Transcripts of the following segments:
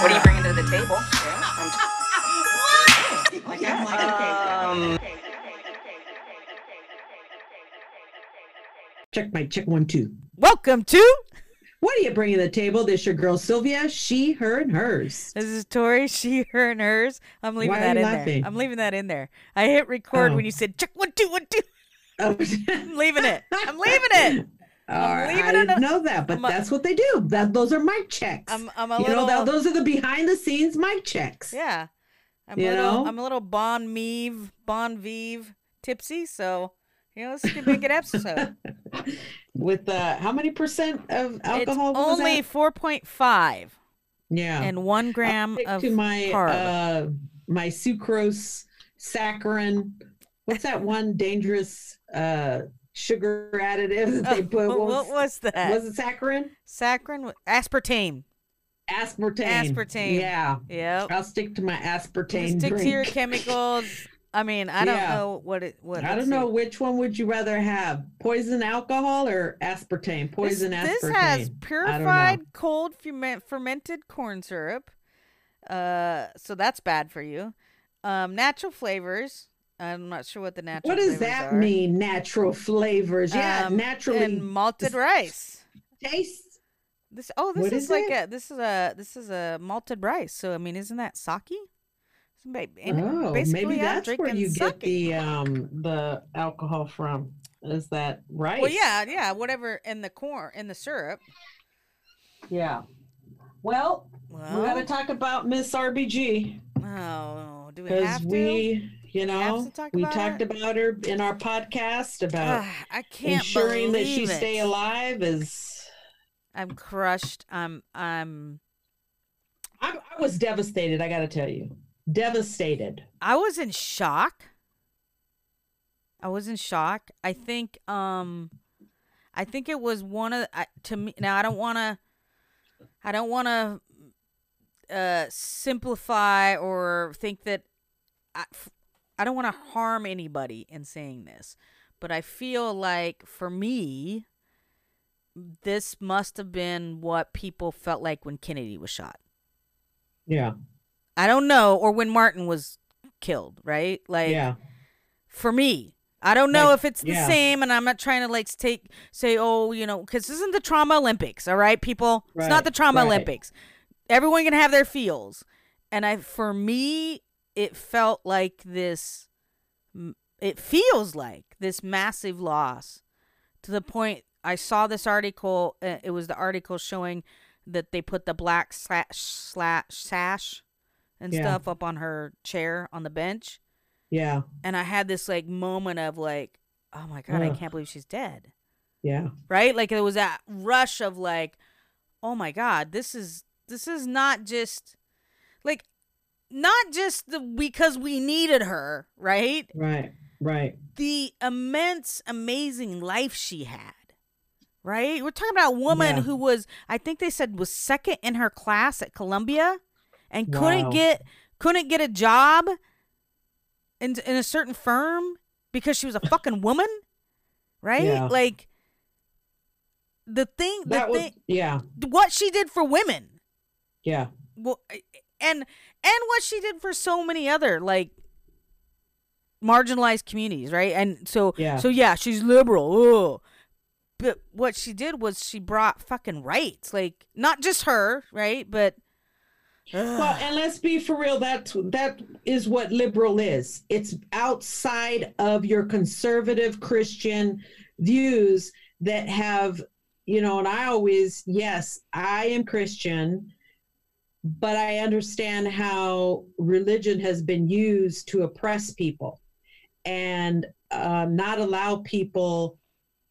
What are you bringing to the table? Um, Check my check one two. Welcome to. What are you bringing to the table? This your girl Sylvia. She, her, and hers. This is Tori. She, her, and hers. I'm leaving Why that in laughing? there. I'm leaving that in there. I hit record Oh. when you said check one two one two. Oh, I'm leaving it. I'm leaving it. I didn't know that, but I'm a- that's what they do. That those are mic checks. I'm I'm a you little. know, that, those are the behind the scenes mic checks. yeah. I'm You a little. know? I'm a little bon vive, bon vive, tipsy. So you know, this could be a good episode. With uh, how many percent of alcohol? it's only 4.5 yeah, and one gram of to my carb. uh, my sucrose, saccharin. What's that one dangerous uh, sugar additive that they Oh, put? what, What what was that? was it saccharin? Saccharin, aspartame. Aspartame. Aspartame. Yeah. Yep. I'll stick to my aspartame Stick drink. to your chemicals. I mean, I don't Yeah. know what it. What I don't know see. which one would you rather have, poison alcohol or aspartame? Poison this aspartame. This has I don't know. purified cold ferment, fermented corn syrup. Uh, so that's bad for you. Um, natural flavors. I'm not sure what the natural. What does that are. mean? Natural flavors. Yeah, Um, naturally and malted rice. taste. This oh, this is, is like a this is a this is a malted rice. So I mean, isn't that sake? And Oh, basically, maybe that's where you sake. get the um the alcohol from. Is that right? Well, yeah, yeah, whatever in the corn in the syrup. Yeah. Well, we Well, got to talk about Miss RBG oh, do we have to? we, you know, talk we about talked it? about her in our podcast about Ah, I can't ensuring that she believe stay alive. Is I'm crushed. I'm I'm I, I was devastated. I got to tell you, devastated. I was in shock. I was in shock. I think um I think it was one of I, to me now I don't want to I don't want to uh simplify or think that I I don't want to harm anybody in saying this, but I feel like for me this must have been what people felt like when Kennedy was shot. Yeah. I don't know, or when Martin was killed, right? Like yeah. for me. I don't know Like, if it's the yeah. same, and I'm not trying to like take say, oh, you know, because this isn't the trauma Olympics, all right, people. It's not the trauma right. Olympics. Everyone can have their feels, and I, for me, it felt like this. It feels like this massive loss, to the point I saw this article. Uh, it was the article showing that they put the black slash slash sash and Yeah. stuff up on her chair on the bench Yeah. and I had this like moment of like, oh my god, I can't believe she's dead. Yeah. Right? Like it was that rush of like, oh my god, this is this is not just like not just the because we needed her, right? Right. Right. The immense amazing life she had. Right? We're talking about a woman Yeah. who was I think they said was second in her class at Columbia and couldn't get couldn't get a job in in a certain firm because she was a fucking woman, right? Yeah. Like the thing, the That was thing, yeah. what she did for women, Yeah. well, and and what she did for so many other like marginalized communities, right? And so, Yeah. so yeah, she's liberal. But what she did was she brought fucking rights, like not just her, right? But Well, and let's be for real. That that is what liberal is. It's outside of your conservative Christian views that have, you know. And I always, yes, I am Christian, but I understand how religion has been used to oppress people and uh, not allow people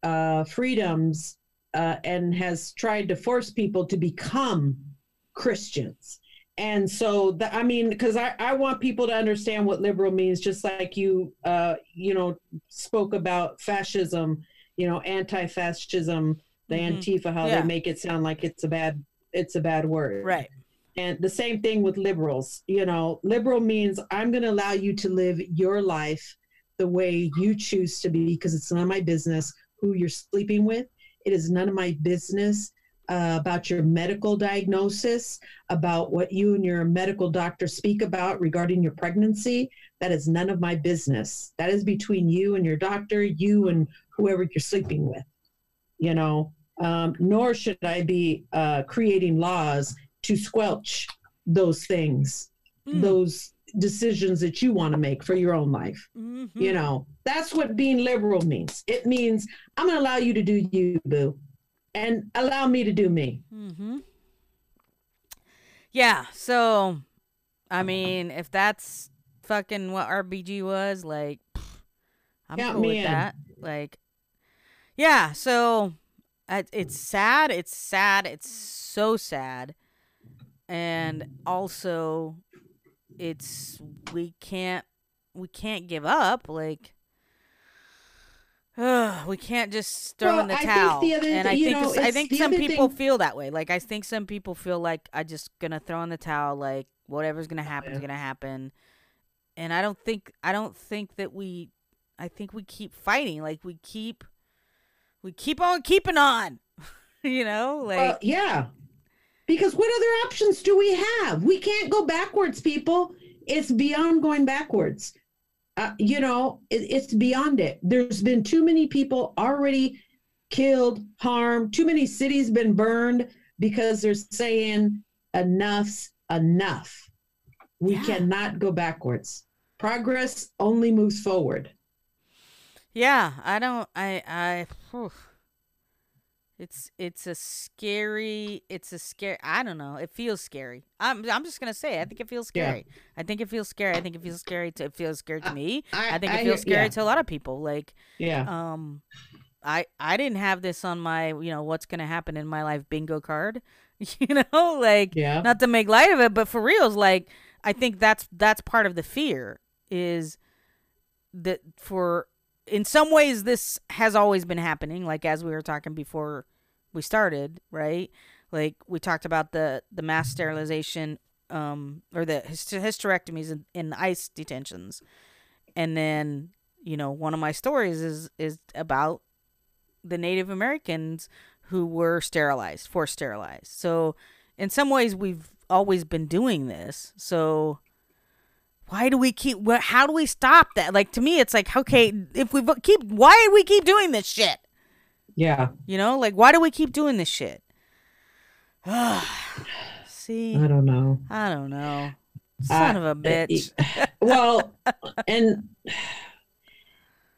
uh, freedoms, uh, and has tried to force people to become Christians and so the, i mean because I, I want people to understand what liberal means just like you uh you know spoke about fascism you know anti-fascism the Mhm. antifa how Yeah. they make it sound like it's a bad it's a bad word Right. And the same thing with liberals you know liberal means i'm going to allow you to live your life the way you choose to be because it's none of my business who you're sleeping with. It is none of my business uh, about your medical diagnosis about what you and your medical doctor speak about regarding your pregnancy. That is none of my business. That is between you and your doctor you and whoever you're sleeping with you know? Um, nor should i be uh, creating laws to squelch those things, Mm. those decisions that you want to make for your own life. Mhm. You know, that's what being liberal means. It means I'm going to allow you to do you, boo, and allow me to do me. Mm-hmm. Yeah, so I mean, if that's fucking what RBG was, like I'm Count cool with in. that. Like Yeah, so it's sad, it's sad, it's so sad. And also it's we can't we can't give up like Ugh, we can't just throw Well, in the I towel. the other and I think know, I think some people thing- feel that way. Like I think some people feel like I just gonna throw in the towel. Like whatever's gonna happen is Yeah. gonna happen. And I don't think I don't think that we. I think we keep fighting. Like we keep, we keep on keeping on. you know, like Well, yeah. Because what other options do we have? We can't go backwards, people. It's beyond going backwards. Uh, you know, it, it's beyond it. There's been too many people already killed, harmed, too many cities been burned because they're saying enough's enough. We Yeah. cannot go backwards. Progress only moves forward. Yeah, I don't. I I. whew. It's it's a scary. It's a scary. I don't know. It feels scary. I'm I'm just gonna say. I think it feels Yeah. scary. I think it feels scary. I think it feels scary. To, it feels scary to me. I, I think I it feels scary yeah, to a lot of people. Like Yeah. um, I I didn't have this on my you know what's gonna happen in my life bingo card. You know, like Yeah. not to make light of it, but for reals, like I think that's that's part of the fear is that for in some ways this has always been happening. Like as we were talking before we started, right? Like we talked about the the mass sterilization um or the hysterectomies in, in ICE detentions, and then you know one of my stories is is about the Native Americans who were sterilized, forced sterilized. So in some ways we've always been doing this. So why do we keep wh- how do we stop that? Like to me it's like okay, if we keep why do we keep doing this shit? Yeah. You know? Like why do we keep doing this shit? See, I don't know. I don't know. Son Uh, of a bitch. well and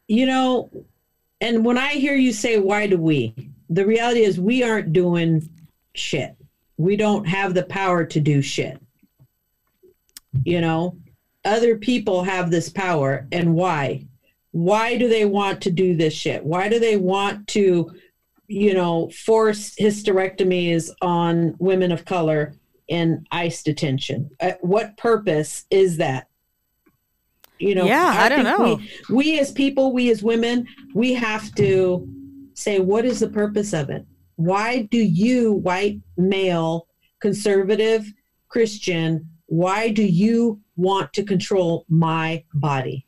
you know and when i hear you say why do we the reality is we aren't doing shit we don't have the power to do shit you know other people have this power and why? Why do they want to do this shit? Why do they want to you know force hysterectomies on women of color in ice detention? Uh, what purpose is that? You know Yeah, I don't know. we, we as people we as women we have to say what is the purpose of it? Why do you white male conservative christian why do you want to control my body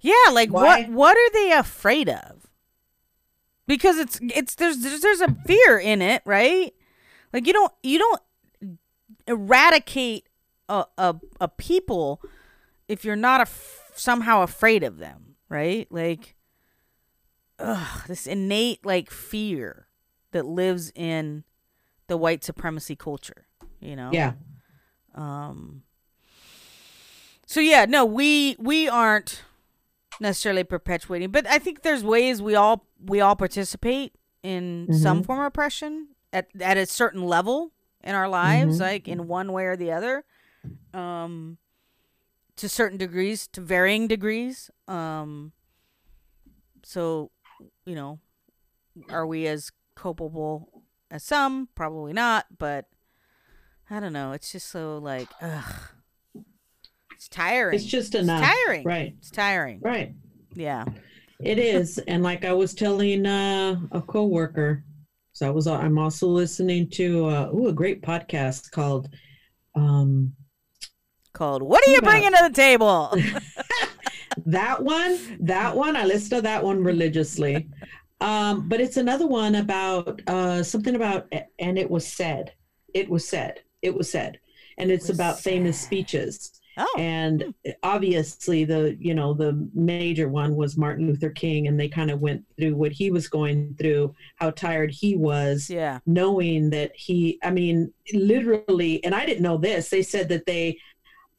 Yeah, like Why? what what are they afraid of? Because it's it's there's there's, there's a fear in it, right? Like you don't you don't eradicate a a, a people if you're not af- somehow afraid of them, right? Like ugh, this innate like fear that lives in the white supremacy culture, you know? yeah Um. So yeah, no, we we aren't necessarily perpetuating, but I think there's ways we all we all participate in some Mhm. form of oppression at at a certain level in our lives, Mhm. like in one way or the other, um, to certain degrees, to varying degrees. Um. So, you know, are we as culpable as some? Probably not, but I don't know. It's just so like, ugh. It's tiring. It's just It's enough. tiring. Right. It's tiring. Right. Yeah. It is. and like I was telling uh, a coworker, so I was I'm also listening to uh ooh, a great podcast called um Called. What are you About- bringing to the table? that one, that one, I listen to that one religiously. Um, but it's another one about uh something about and it was said. It was said. It was said. And it's about famous speeches. Oh. and obviously the you know the major one was martin luther king and they kind of went through what he was going through how tired he was yeah. knowing that he i mean literally and i didn't know this they said that they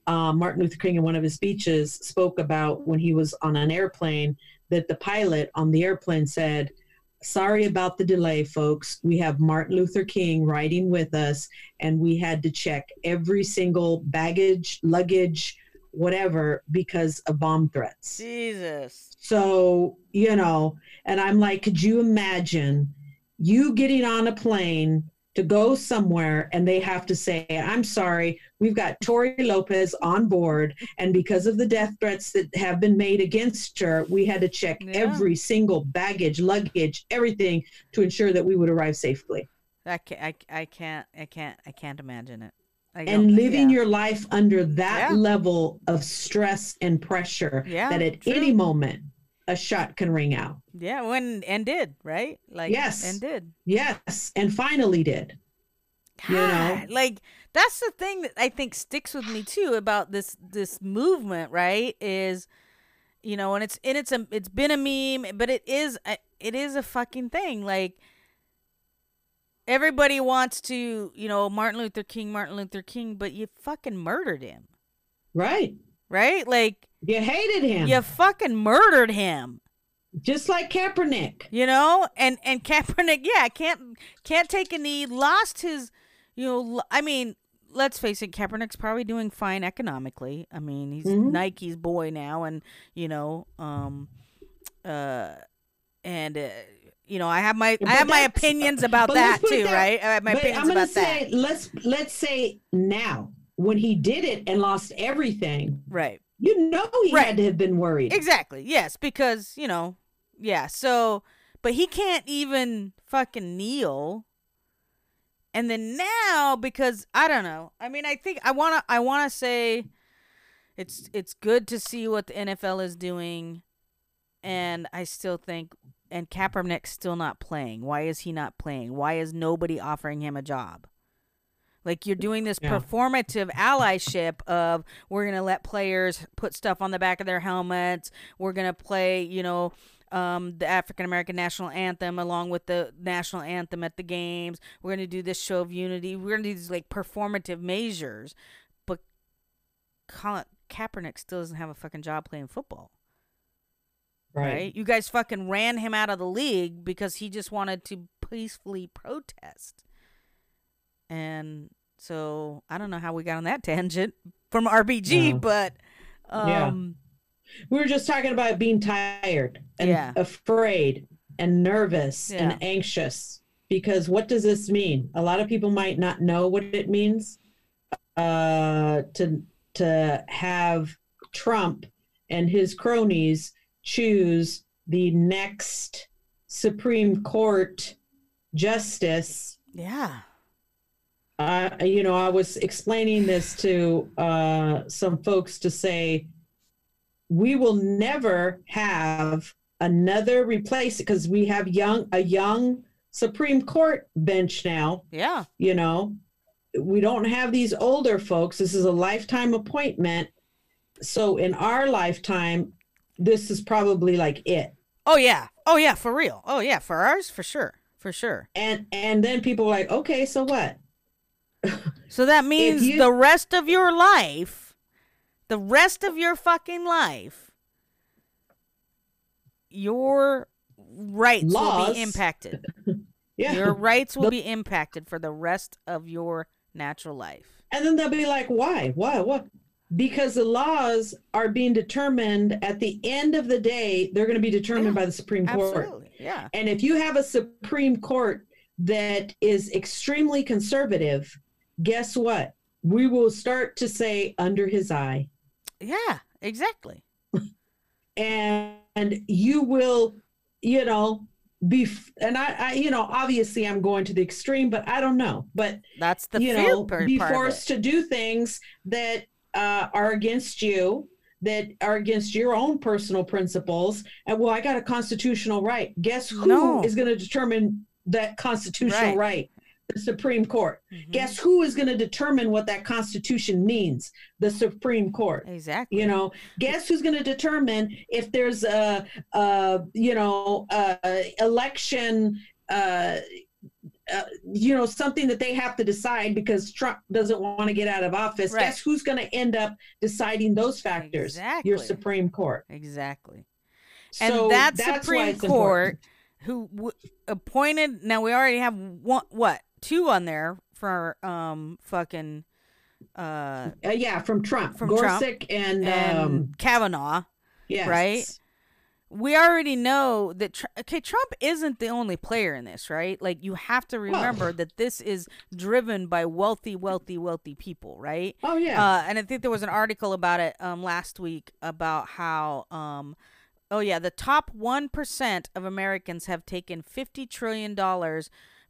uh, martin luther king in one of his speeches spoke about when he was on an airplane that the pilot on the airplane said sorry about the delay folks we have martin luther king riding with us and we had to check every single baggage luggage whatever because of bomb threats Jesus. so, you know, and I'm like, could you imagine you getting on a plane to go somewhere and they have to say, I'm sorry, we've got Tori Lopez on board. And because of the death threats that have been made against her, we had to check Yeah. every single baggage, luggage, everything to ensure that we would arrive safely. I can't. I, I can't. I can't. I can't imagine it. And living yeah. your life under that Yeah. level of stress and pressure that at true. any moment a shot can ring out. Yeah. When and did right? Like Yes. And did. Yes, and finally did. You know? Like that's the thing that I think sticks with me too about this this movement, right? Is you know, and it's and it's a it's been a meme, but it is a, it is a fucking thing. Like everybody wants to, you know, Martin Luther King, Martin Luther King, but you fucking murdered him, Right. right? Like You hated him. you fucking murdered him. Just like Kaepernick. you know and and Kaepernick yeah can't can't take a knee lost his you know I mean let's face it Kaepernick's probably doing fine economically I mean he's Mhm. Nike's boy now and you know um uh and uh, you know I have my I have my opinions about that let's put it too that- right I have my opinions I'm gonna about say that let's let's say now when he did it and lost everything, right you know he Right. had to have been worried. Exactly. Yes, because you know, yeah. So, but he can't even fucking kneel. And then now, because I don't know. I mean, I think I wanna. I wanna say, it's it's good to see what the NFL is doing, and I still think. And Kaepernick's still not playing. Why is he not playing? Why is nobody offering him a job? Like you're doing this Yeah. performative allyship of we're gonna let players put stuff on the back of their helmets. We're gonna play, you know, um, the African American national anthem along with the national anthem at the games. We're gonna do this show of unity. We're gonna do these like performative measures, but Colin Kaepernick still doesn't have a fucking job playing football, right? You guys fucking ran him out of the league because he just wanted to peacefully protest. And so I don't know how we got on that tangent from RBG, No. but Yeah. um We were just talking about being tired and Yeah. afraid and nervous Yeah. and anxious. Because what does this mean? A lot of people might not know what it means uh, to to have Trump and his cronies choose the next Supreme Court justice yeah. Uh, you know, I was explaining this to uh, some folks to say we will never have another replace because we have young a young Supreme Court bench now. Yeah. You know, we don't have these older folks. This is a lifetime appointment. So in our lifetime, this is probably like it. Oh yeah. Oh yeah, for real. Oh yeah, for ours for sure. For sure. And and then people are like, okay, so what? So that means you- the rest of your life, the rest of your fucking life, your rights will be impacted. Yeah. Your rights will be impacted for the rest of your natural life. And then they'll be like, why? Why? What? Because the laws are being determined at the end of the day, they're going to be determined Yeah, by the Supreme Court. Absolutely. Yeah. And if you have a Supreme Court that is extremely conservative, guess what? We will start to say under his eye. Yeah, exactly. and and you will you know be and I, I you know obviously i'm going to the extreme but i don't know but That's the you know be forced to do things that uh, are against you that are against your own personal principles and well i got a constitutional right guess who is No. going to determine that constitutional Right. right the supreme court Mhm. guess who is going to determine what that constitution means the supreme court Exactly. you know guess who's going to determine if there's a, a you know a election uh, uh, you know something that they have to decide because trump doesn't want to get out of office Right. guess who's going to end up deciding those factors your supreme court Exactly. And so that Supreme Court important. who w- appointed now we already have one what two on there for um fucking uh uh, yeah from trump From Trump gorsuch and, and um Kavanaugh yes. right? we already know that Tr- okay Trump isn't the only player in this right like you have to remember that this is driven by wealthy wealthy wealthy people right oh yeah uh, and I think there was an article about it um, last week about how, um, oh yeah, the top one percent of Americans have taken fifty trillion dollars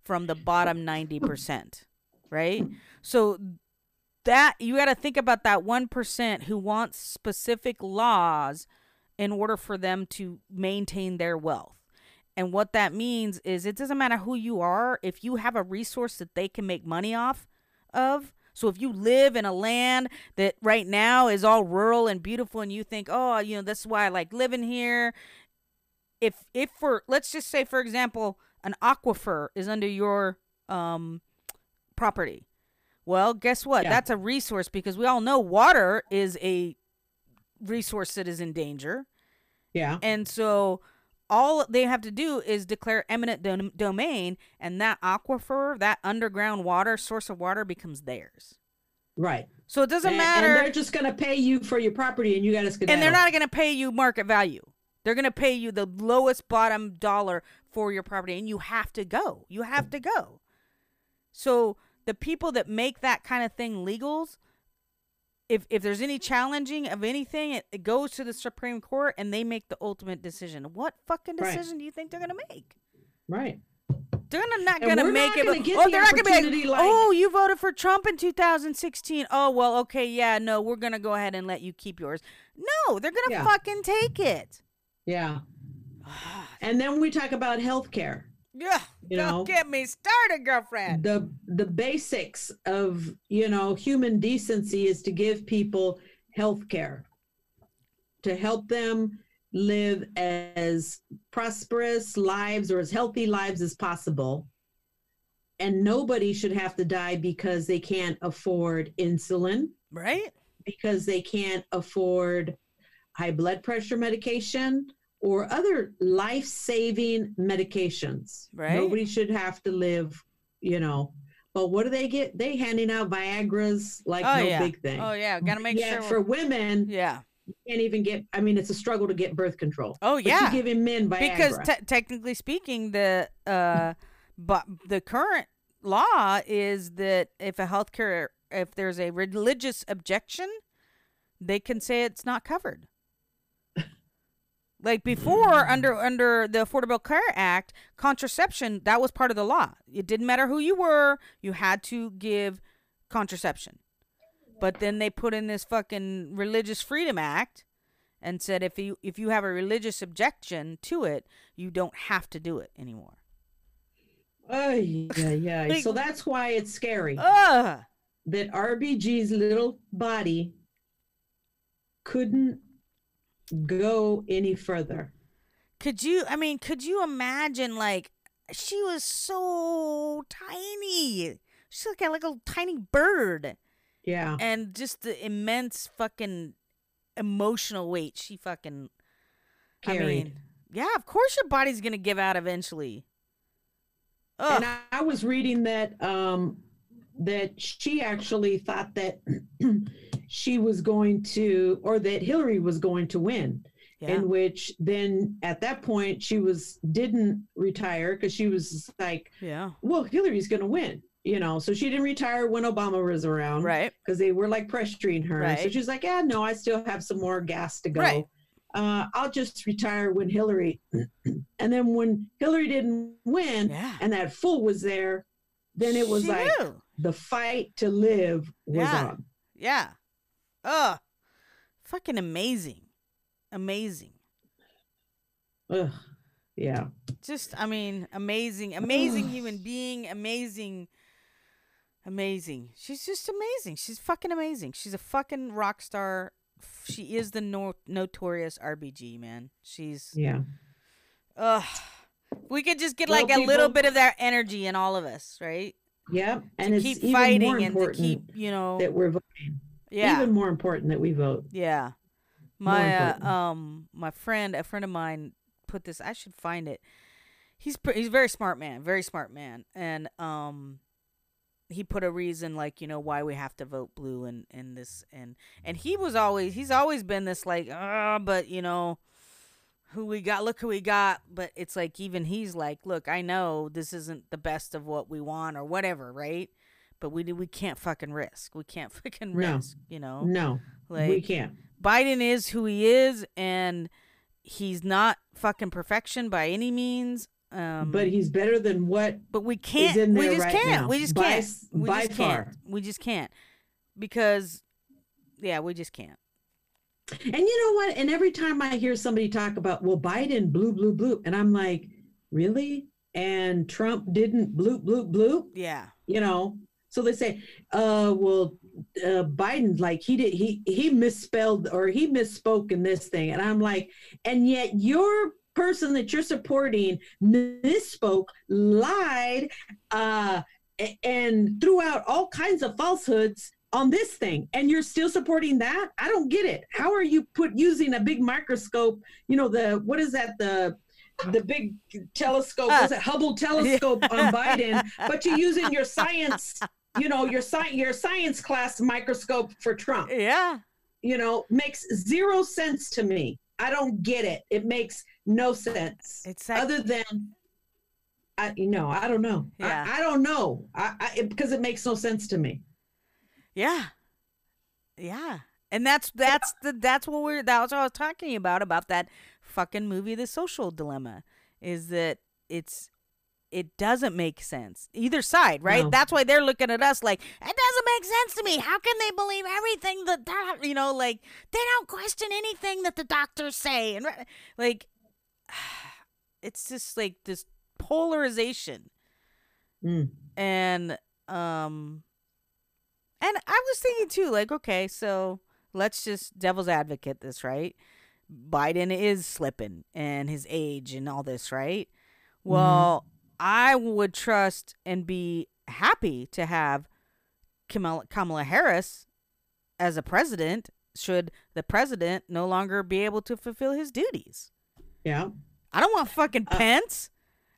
from the bottom ninety percent, right? So that you got to think about that one percent who wants specific laws in order for them to maintain their wealth. And what that means is it doesn't matter who you are, if you have a resource that they can make money off of. So if you live in a land that right now is all rural and beautiful and you think, "Oh, you know, this is why I like living here." If if for let's just say for example, an aquifer is under your um property. Well, guess what? Yeah. That's a resource because we all know water is a resource that is in danger. yeah And so all they have to do is declare eminent dom- domain, and that aquifer, that underground water, source of water, becomes theirs. right So it doesn't and, matter. and they're just going to pay you for your property and you got to and they're not going to pay you market value. They're going to pay you the lowest bottom dollar for your property, and you have to go. You have to go. So the people that make that kind of thing legals, if if there's any challenging of anything, it, it goes to the Supreme Court, and they make the ultimate decision. What fucking Right. decision do you think they're going to make? right They're gonna not gonna make not it. gonna but- oh, the they're not gonna be like, like- oh, you voted for Trump in 2016. Oh, well, okay, yeah, no, we're gonna go ahead and let you keep yours. No, they're gonna Yeah. fucking take it. yeah and then we talk about healthcare Yeah, You don't know? get me started, girlfriend. the the basics of you know human decency is to give people health care to help them live as prosperous lives or as healthy lives as possible and nobody should have to die because they can't afford insulin Right? because they can't afford high blood pressure medication or other life-saving medications. Right. Nobody should have to live, you know. But what do they get? They handing out Viagra's like oh no yeah. big thing. Oh yeah. Gotta make yeah, sure. for women, yeah. you can't even get. I mean, it's a struggle to get birth control. Oh But yeah. giving men Viagra. because te- technically speaking, the uh, but the current law is that if a healthcare, if there's a religious objection, they can say it's not covered. Like before, under under the Affordable Care Act, contraception that was part of the law. It didn't matter who you were; you had to give contraception. But then they put in this fucking Religious Freedom Act, and said if you if you have a religious objection to it, you don't have to do it anymore. oh yeah, yeah. Like- so that's why it's scary Ugh. that RBG's little body couldn't go any further. Could you? I mean, could you imagine? Like, she was so tiny. She's like a, like a tiny bird, Yeah. and just the immense fucking emotional weight she fucking. I Carried. mean, yeah, of course your body's gonna give out eventually. Ugh. and I, I was reading that um that she actually thought that she was going to or that Hillary was going to win yeah. in which then at that point she was didn't retire because she was like yeah. well Hillary's going to win you know, so she didn't retire when Obama was around. Right. Because they were like pressuring her. So she's like, yeah, no, I still have some more gas to go. Right. Uh, I'll just retire when Hillary. and then when Hillary didn't win Yeah. and that fool was there, then it was She like knew. the fight to live was Yeah. on. Yeah. Ugh. Fucking amazing. Amazing. Ugh. Yeah. Just, I mean, amazing, amazing human being, amazing, amazing. She's just amazing. She's fucking amazing. She's a fucking rock star. She is the no- notorious RBG, man. She's, Yeah. ugh. We could just get Well, like a little bit of that energy in all of us, right? Yeah. And to it's keep fighting and to keep, you know, that we're voting. Yeah. Even more important that we vote. Yeah. My uh, um my friend, a friend of mine put this I should find it. He's he's a very smart man, very smart man. And um he put a reason like, you know, why we have to vote blue and and this and and he was always he's always been this like, uh, but you know, who we got, look who we got, but it's like even he's like, look, I know this isn't the best of what we want or whatever, right? But we we can't fucking risk. We can't fucking No. risk, you know. No, Like we can't. Biden is who he is, and he's not fucking perfection by any means. Um, but he's better than what but we can't. in we just right can't. now. We just By can't. We by just can't. far. We just can't because, yeah, we just can't. And you know what? And every time I hear somebody talk about, well, Biden blue, blue, blue, and I'm like, really? And Trump didn't bloop, bloop, bloop, Yeah, you know? So they say, uh, well, uh, Biden, like he did, he he misspelled or he misspoke in this thing, and I'm like, and yet your person that you're supporting misspoke, lied, uh, and threw out all kinds of falsehoods on this thing. And you're still supporting that? I don't get it. How are you put using a big microscope you know the what is that the the big telescope was it hubble telescope on biden but you're using your science you know your science your science class microscope for trump. Yeah, you know makes zero sense to me. I don't get it. It makes no sense. It's that. other than I you know I don't know. Yeah. I, I don't know. I, it- because it makes no sense to me. Yeah, yeah, and that's that's the that's what we're that's what I was talking about about that fucking movie, The Social Dilemma, is that it's it doesn't make sense either side, right? No. That's why they're looking at us like it doesn't make sense to me. How can they believe everything that doc- you know? Like they don't question anything that the doctors say, and like it's just like this polarization, Mm. and um, and I was thinking too, like okay, so let's just devil's advocate this, right? Biden is slipping and his age and all this, right? Well, I would trust and be happy to have Kamala, Kamala Harris as a president should the president no longer be able to fulfill his duties. yeah I don't want fucking Uh, Pence.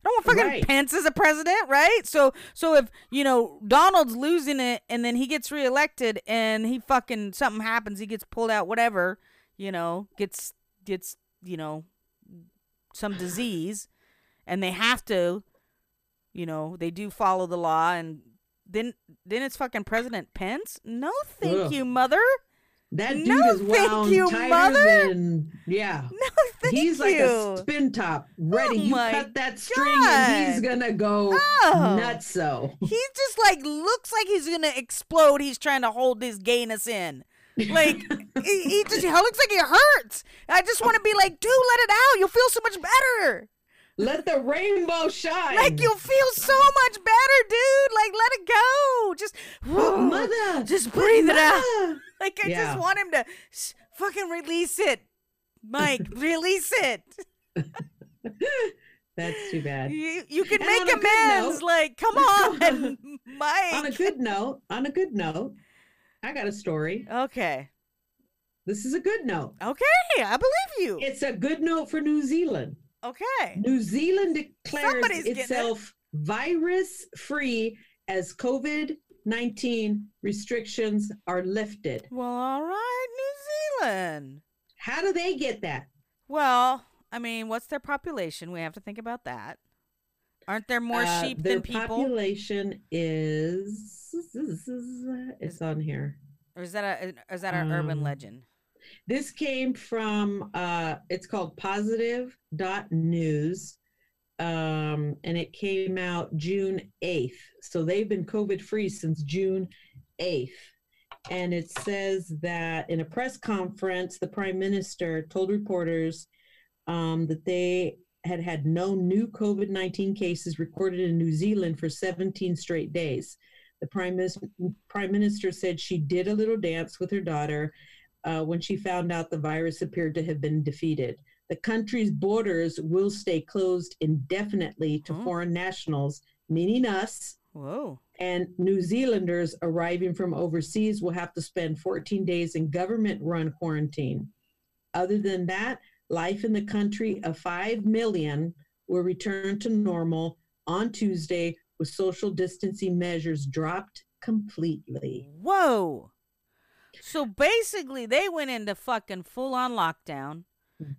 I don't want fucking right. Pence as a president, right? So so if, you know, Donald's losing it and then he gets reelected and he fucking something happens, he gets pulled out, whatever, you know, gets gets, you know, some disease and they have to, you know, they do follow the law and then then it's fucking President Pence? No thank Ugh. you, mother. that dude No, is thank wound you, tighter mother. than yeah No thank he's you. like a spin top ready Oh you cut that string and he's gonna go Oh. nuts so He just like looks like he's gonna explode. He's trying to hold his gayness in. Like he, he just he looks like he hurts. I just want to be like, dude, let it out. You'll feel so much better. Let the rainbow shine Like you'll feel so much better, dude. Like let it go. Just oh, mother just breathe it out. Like I Yeah. just want him to s- fucking release it, Mike. release it. that's too bad You you can And make on amends. note- like come go on, on a Mike. good note on a good note i got a story Okay. this is a good note Okay, I believe you. it's a good note for new zealand Okay. New Zealand declares Somebody's getting it. itself virus free as COVID 19 restrictions are lifted. Well, all right, New Zealand. How do they get that? Well, I mean, what's their population? We have to think about that. Aren't there more Uh, sheep than people? Their population is it's on here. Or is that a is that an urban Um, legend? This came from uh it's called positive dot news. Um and it came out June 8th. So they've been COVID free since June 8th. And it says that in a press conference, the prime minister told reporters um, that they had had no new COVID 19 cases recorded in New Zealand for 17 straight days. The prime, prime minister said she did a little dance with her daughter uh, when she found out the virus appeared to have been defeated. The country's borders will stay closed indefinitely to Huh? foreign nationals, meaning us, Whoa. and New Zealanders arriving from overseas will have to spend 14 days in government run quarantine. Other than that, life in the country of 5 million will return to normal on Tuesday with social distancing measures dropped completely. Whoa. So basically, they went into fucking full on lockdown.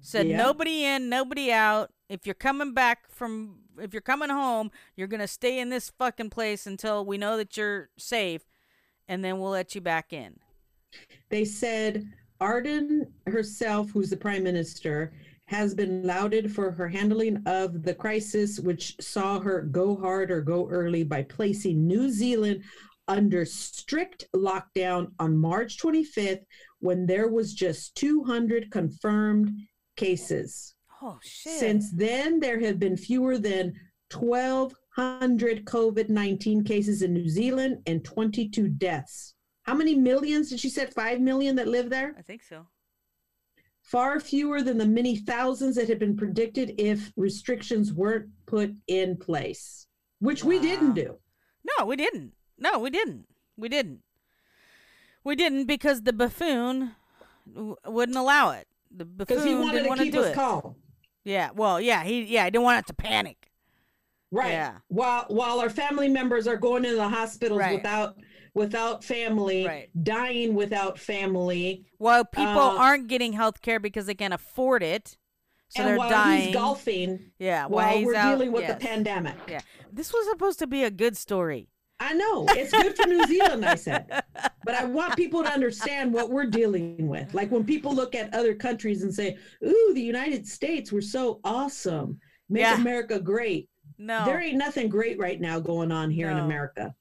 Said Yeah. nobody in, nobody out. If you're coming back from, if you're coming home, you're gonna stay in this fucking place until we know that you're safe, and then we'll let you back in. They said Ardern herself, who's the prime minister, has been lauded for her handling of the crisis, which saw her go hard or go early by placing New Zealand under strict lockdown on March 25th when there was just 200 confirmed cases. Oh shit. Since then, there have been fewer than 1,200 COVID 19 cases in New Zealand and 22 deaths. How many millions did she say? 5 million that live there? I think so. Far fewer than the many thousands that had been predicted if restrictions weren't put in place, which we didn't do. No, we didn't. No, we didn't. We didn't. We didn't because the buffoon w- wouldn't allow it. The buffoon he wanted didn't want to keep do us it. calm. Yeah. Well, yeah. He yeah. I didn't want it to panic. Right. Yeah. While while our family members are going into the hospitals Right. without without family, Right. dying without family, While people Uh, aren't getting health care because they can't afford it, so and they're while dying. he's golfing, yeah. while While he's we're out, dealing with yes. the pandemic. Yeah. This was supposed to be a good story. I know it's good for New Zealand, I said, but I want people to understand what we're dealing with. Like when people look at other countries and say, "Ooh, the United States, we're so awesome, make Yeah. America great." No. There ain't nothing great right now going on here in America.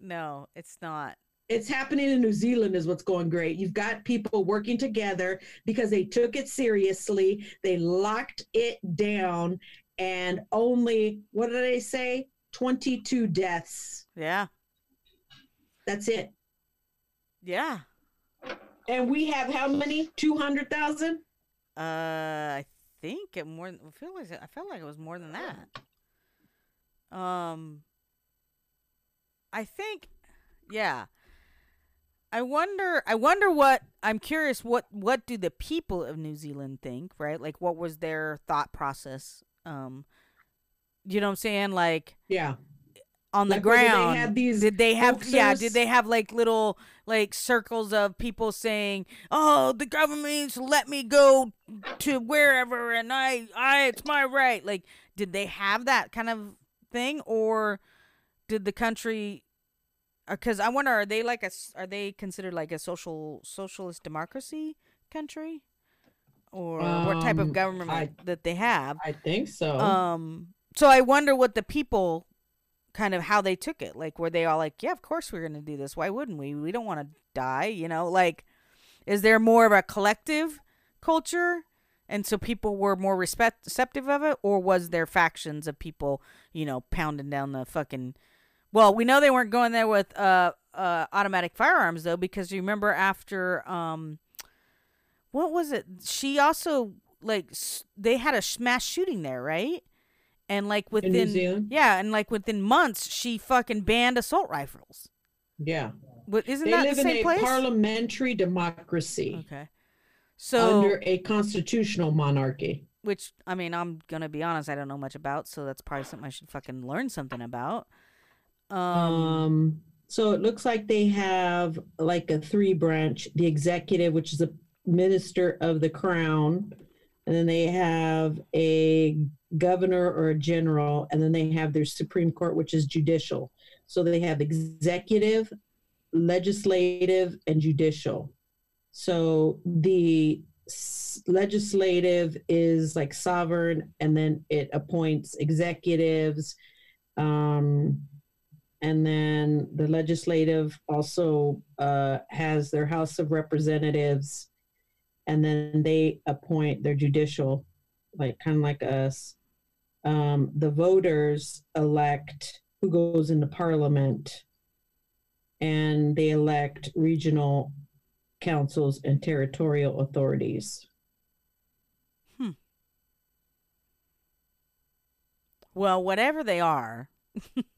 no, it's not. It's happening in New Zealand is what's going great. You've got people working together because they took it seriously. They locked it down and only what did they say? 22 deaths. Yeah. That's it. Yeah. And we have how many? 200,000? Uh, I think it more. I feel like I felt like it was more than that. Um, I think, yeah. I wonder. I wonder what. I'm curious. What What do the people of New Zealand think? Right. Like, what was their thought process? Um, you know what I'm saying? Like Yeah. On the Like, whether they ground. these did they have? Yeah. Did they have like little like circles of people saying, "Oh, the government let me go to wherever, and I, I, it's my right." Like, did they have that kind of thing, or did the country? Because I wonder, are they like a? s- Are they considered like a social socialist democracy country, or what type of Um, government I- that they have? I think so. Um, so I wonder what the people kind of how they took it. Like, were they all like, "Yeah, of course we're gonna do this. Why wouldn't we? We don't want to die." You know, like, is there more of a collective culture, and so people were more respect receptive of it, or was there factions of people, you know, pounding down the fucking? Well, we know they weren't going there with uh, uh, automatic firearms though, because you remember after um, what was it? She also like s- they had a mass shooting there, right? And like within yeah, and like within months, she fucking banned assault rifles. Yeah. But isn't They that live the in a place? parliamentary democracy okay. So, under a constitutional monarchy. which I mean, I'm gonna be honest, I don't know much about, so that's probably something I should fucking learn something about. Um, Um, so it looks like they have like a three branch the executive, which is a minister of the crown, and then they have a governor or a general, and then they have their Supreme Court, which is judicial. So they have executive, legislative, and judicial. So the legislative is like sovereign, and then it appoints executives. Um, and then the legislative also uh, has their House of Representatives, and then they appoint their judicial, like kind of like us. Um, the voters elect who goes into parliament, and they elect regional councils and territorial authorities. Hmm. Well, whatever they are,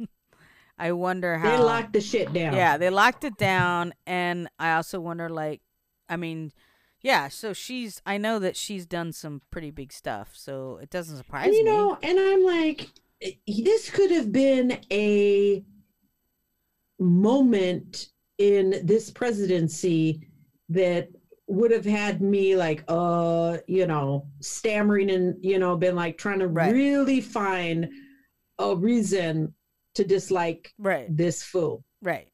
I wonder how They locked the shit down. Yeah, they locked it down, and I also wonder, like, I mean, yeah. So she's, I know that she's done some pretty big stuff, so it doesn't surprise And you me. know, and I'm like, this could have been a moment in this presidency that would have had me like, uh, you know, stammering and, you know, been like trying to Right. really find a reason to dislike right, this fool. right,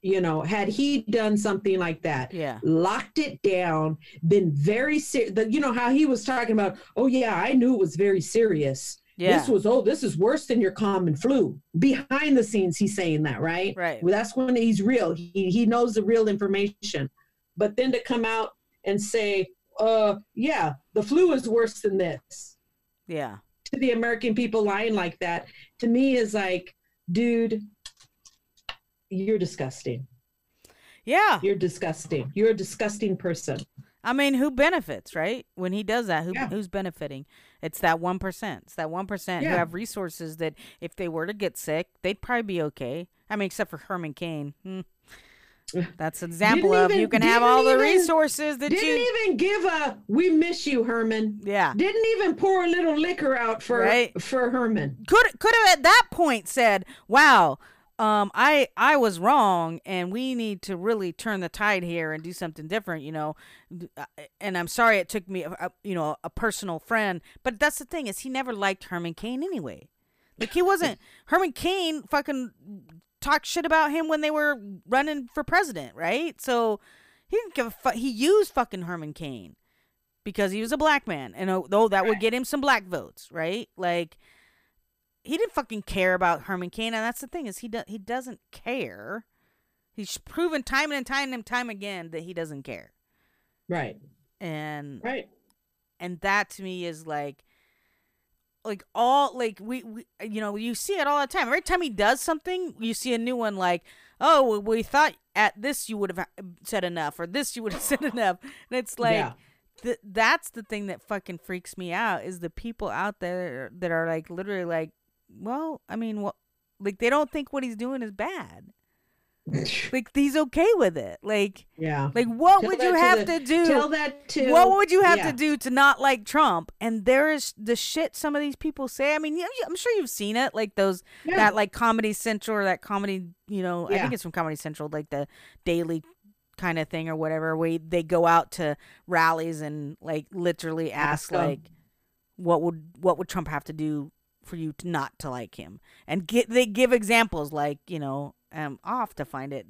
You know, had he done something like that, yeah, locked it down, been very serious. You know how he was talking about, oh, yeah, I knew it was very serious. yeah, This was, oh, this is worse than your common flu. Behind the scenes, he's saying that, right? right, Well, that's when he's real. He, he knows the real information. But then to come out and say, uh, yeah, the flu is worse than this yeah, to the American people lying like that, to me is like, dude, you're disgusting. yeah. You're disgusting. You're a disgusting person. I mean, who benefits, right? When he does that, who Yeah. who's benefiting? It's that one percent. It's that one percent who have resources that, if they were to get sick, they'd probably be okay. I mean, except for Herman Cain. Hmm. That's an example Didn't of even- you can have didn't all the even- resources that Didn't you. even give a we miss you, Herman. yeah, Didn't even pour a little liquor out for Right. for Herman. could could have at that point said, "Wow, um, I I was wrong, and we need to really turn the tide here and do something different." You know, uh, and I'm sorry it took me, a, a- you know, a personal friend, but that's the thing is he never liked Herman Cain anyway. Like he wasn't Herman Cain fucking talked shit about him when they were running for president, right? So he didn't give a fuck. He used fucking Herman Cain because he was a black man, and uh, though that would get him some black votes, right? Like he didn't fucking care about Herman Cain, and that's the thing is he do- he doesn't care. He's proven time and time and time again that he doesn't care, Right. and Right. and that to me is like like all like we, we you know you see it all the time every time he does something you see a new one like oh well, we thought at this you would have said enough or this you would have said enough and it's like Yeah. th- that's the thing that fucking freaks me out is the people out there that are like literally like well i mean what like they don't think what he's doing is bad like he's okay with it like Yeah. like what Tell would you to have the- to do Tell that to what would you have yeah. to do to not like Trump? And there is the shit some of these people say. I mean, I'm sure you've seen it, like those Yeah. that like Comedy Central or that comedy, you know, I think it's from Comedy Central, like the daily kind of thing or whatever, where they go out to rallies and like literally ask, like, what would what would Trump have to do for you to not to like him? And get they give examples like you know, um, I'll have to find it.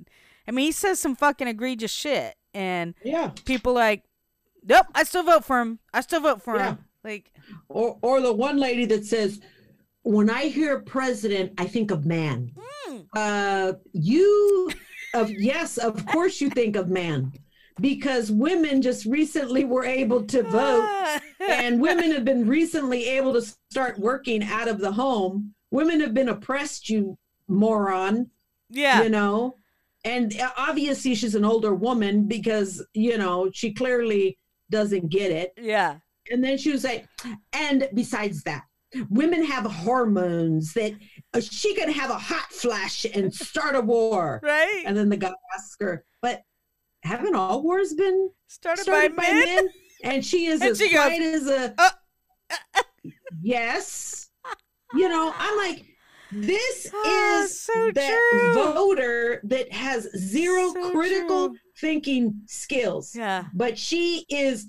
I mean, he says some fucking egregious shit, and Yeah. people like, nope, I still vote for him. I still vote for Yeah. him. Like, Or or the one lady that says, when I hear president, I think of man. Hmm. Uh you of yes, of course you think of man. Because women just recently were able to vote and women have been recently able to start working out of the home. Women have been oppressed, you moron, yeah, you know. And uh, obviously she's an older woman because, you know, she clearly doesn't get it. yeah, And then she was like, and besides that, women have hormones that uh, she could have a hot flash and start a war. right. And then the guy asks her, but haven't all wars been started, started by, by, men. men? And she is And as she goes, as a "Uh." yes. You know, I'm like, this Ah, is so that true. voter that has zero So critical true. thinking skills Yeah, but she is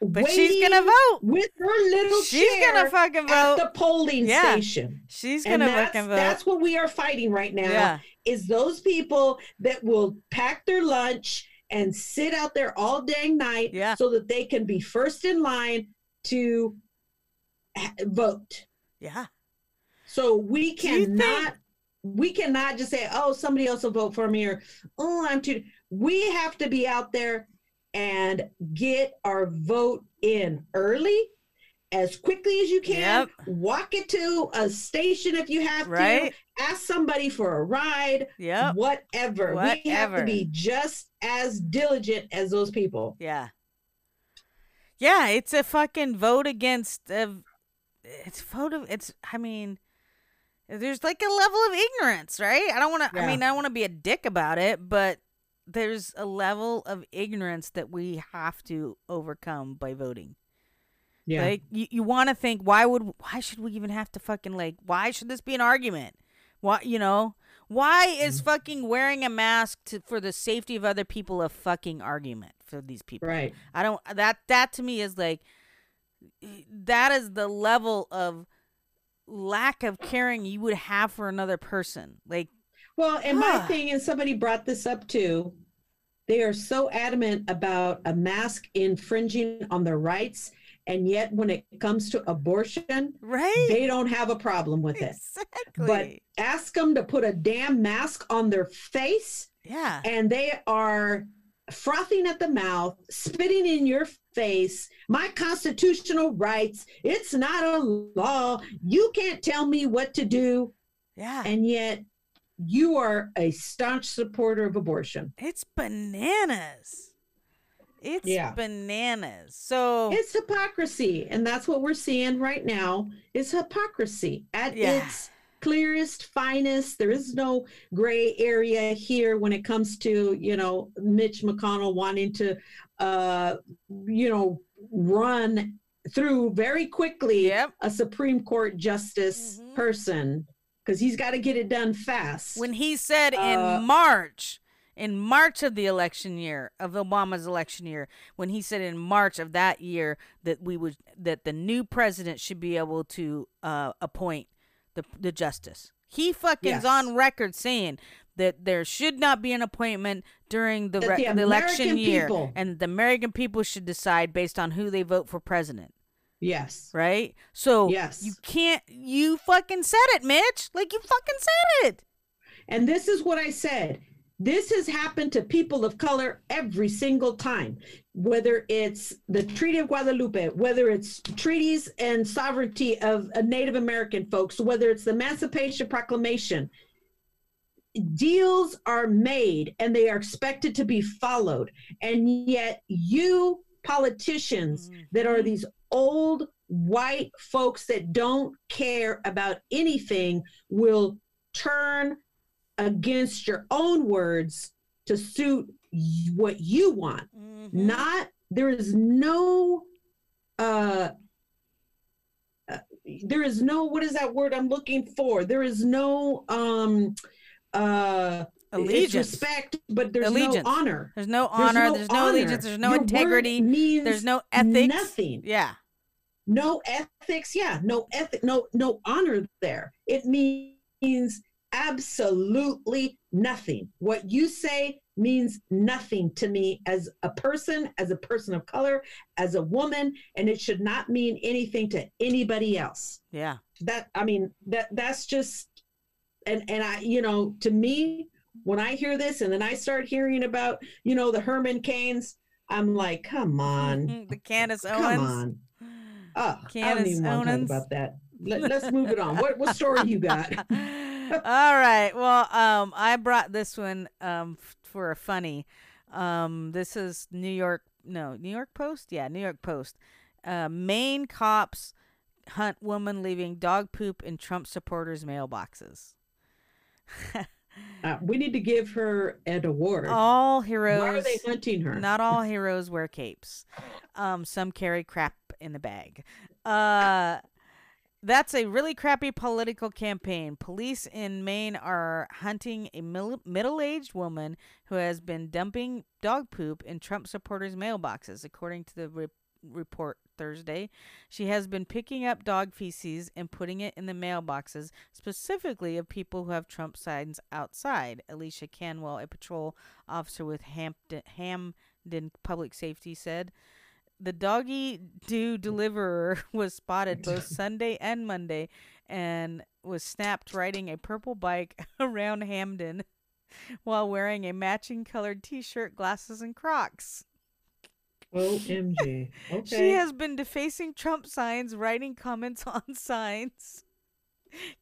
But she's gonna vote. with her little She's gonna fucking at vote. the polling Yeah. station. She's gonna that's, fucking vote. that's what we are fighting right now. yeah. Is those people that will pack their lunch and sit out there all dang night Yeah. so that they can be first in line to vote. Yeah. So we Do you think- cannot we cannot just say, oh, somebody else will vote for me or oh, I'm too we have to be out there and get our vote in early as quickly as you can. Yep. Walk it to a station if you have Right. to. Ask somebody for a ride. Yeah. Whatever. whatever. We have to be just as diligent as those people. Yeah. Yeah, it's a fucking vote against uh, it's vote of it's I mean there's like a level of ignorance, right? I don't want to I mean I want to be a dick about it, but there's a level of ignorance that we have to overcome by voting. Yeah. Like you, you want to think why would why should we even have to fucking like why should this be an argument? Why you know why is Mm-hmm. fucking wearing a mask to, for the safety of other people a fucking argument for these people? right. I don't that that to me is like that is the level of lack of caring you would have for another person. Like Well, and my Ah. thing, and somebody brought this up too, they are so adamant about a mask infringing on their rights. And yet, when it comes to abortion, right? they don't have a problem with it. exactly. But ask them to put a damn mask on their face, yeah. and they are frothing at the mouth, spitting in your face. My constitutional rights, it's not a law. You can't tell me what to do Yeah. and yet you are a staunch supporter of abortion. It's bananas. It's Yeah. bananas. So It's hypocrisy, and that's what we're seeing right now is hypocrisy at Yeah. its clearest, finest. There is no gray area here when it comes to you know Mitch McConnell wanting to, uh, you know, run through very quickly Yep. a Supreme Court justice Mhm. person because he's got to get it done fast. when he said Uh, in March, in March of the election year of Obama's election year, when he said in March of that year that we would that the new president should be able to uh, appoint the the justice. He fucking's Yes. on record saying that there should not be an appointment during the, re- the the election year, people- and the American people should decide based on who they vote for president. yes. Right? So Yes. you can't you fucking said it, Mitch. Like you fucking said it. And this is what I said. This has happened to people of color every single time, whether it's the Treaty of Guadalupe, whether it's treaties and sovereignty of uh, Native American folks, whether it's the Emancipation Proclamation. Deals are made and they are expected to be followed. And yet, you politicians that are these old white folks that don't care about anything will turn against your own words to suit what you want Mhm. not there is no uh, uh there is no what is that word i'm looking for there is no um uh allegiance. respect but there's Allegiance. no honor There's no There's honor. There's no, honor. allegiance. There's no Your integrity. means There's no ethics. nothing Yeah. no ethics yeah no ethic no no honor there it means absolutely nothing what you say means nothing to me as a person as a person of color as a woman and it should not mean anything to anybody else Yeah. that i mean that that's just and and i you know to me when i hear this and then i start hearing about you know the herman cains i'm like come on the Candace come Owens. Come on Oh, I don't Candace even want to talk about that. Let, us move it on. What what story you got? All right. Well, um, I brought this one um f- for a funny. Um, this is New York. No, New York Post. Yeah, New York Post. Uh, Maine cops hunt woman leaving dog poop in Trump supporters' mailboxes. Uh, we need to give her an award. All heroes. Why are they hunting her? Not all heroes wear capes. Um, some carry crap in the bag. Uh, that's a really crappy political campaign. Police in Maine are hunting a middle-aged woman who has been dumping dog poop in Trump supporters' mailboxes, according to the re- report Thursday. She has been picking up dog feces and putting it in the mailboxes, specifically of people who have Trump signs outside. Alicia Cantwell, a patrol officer with Hampton, Hampden Public Safety, said. The doggy do deliverer was spotted both Sunday and Monday and was snapped riding a purple bike around Hampden while wearing a matching colored t shirt, glasses, and Crocs. OMG. Okay. She has been defacing Trump signs, writing comments on signs.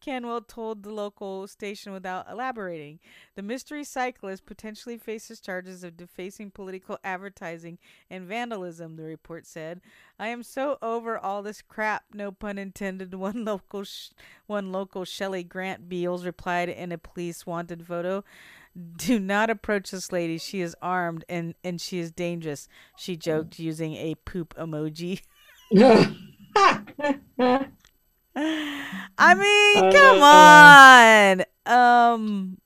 Cantwell told the local station without elaborating. The mystery cyclist potentially faces charges of defacing political advertising and vandalism, the report said. I am so over all this crap, no pun intended. One local sh- one local Shelley Grant Beals replied in a police wanted photo. Do not approach this lady. She is armed and, and she is dangerous. She joked using a poop emoji. I mean, come on. Um,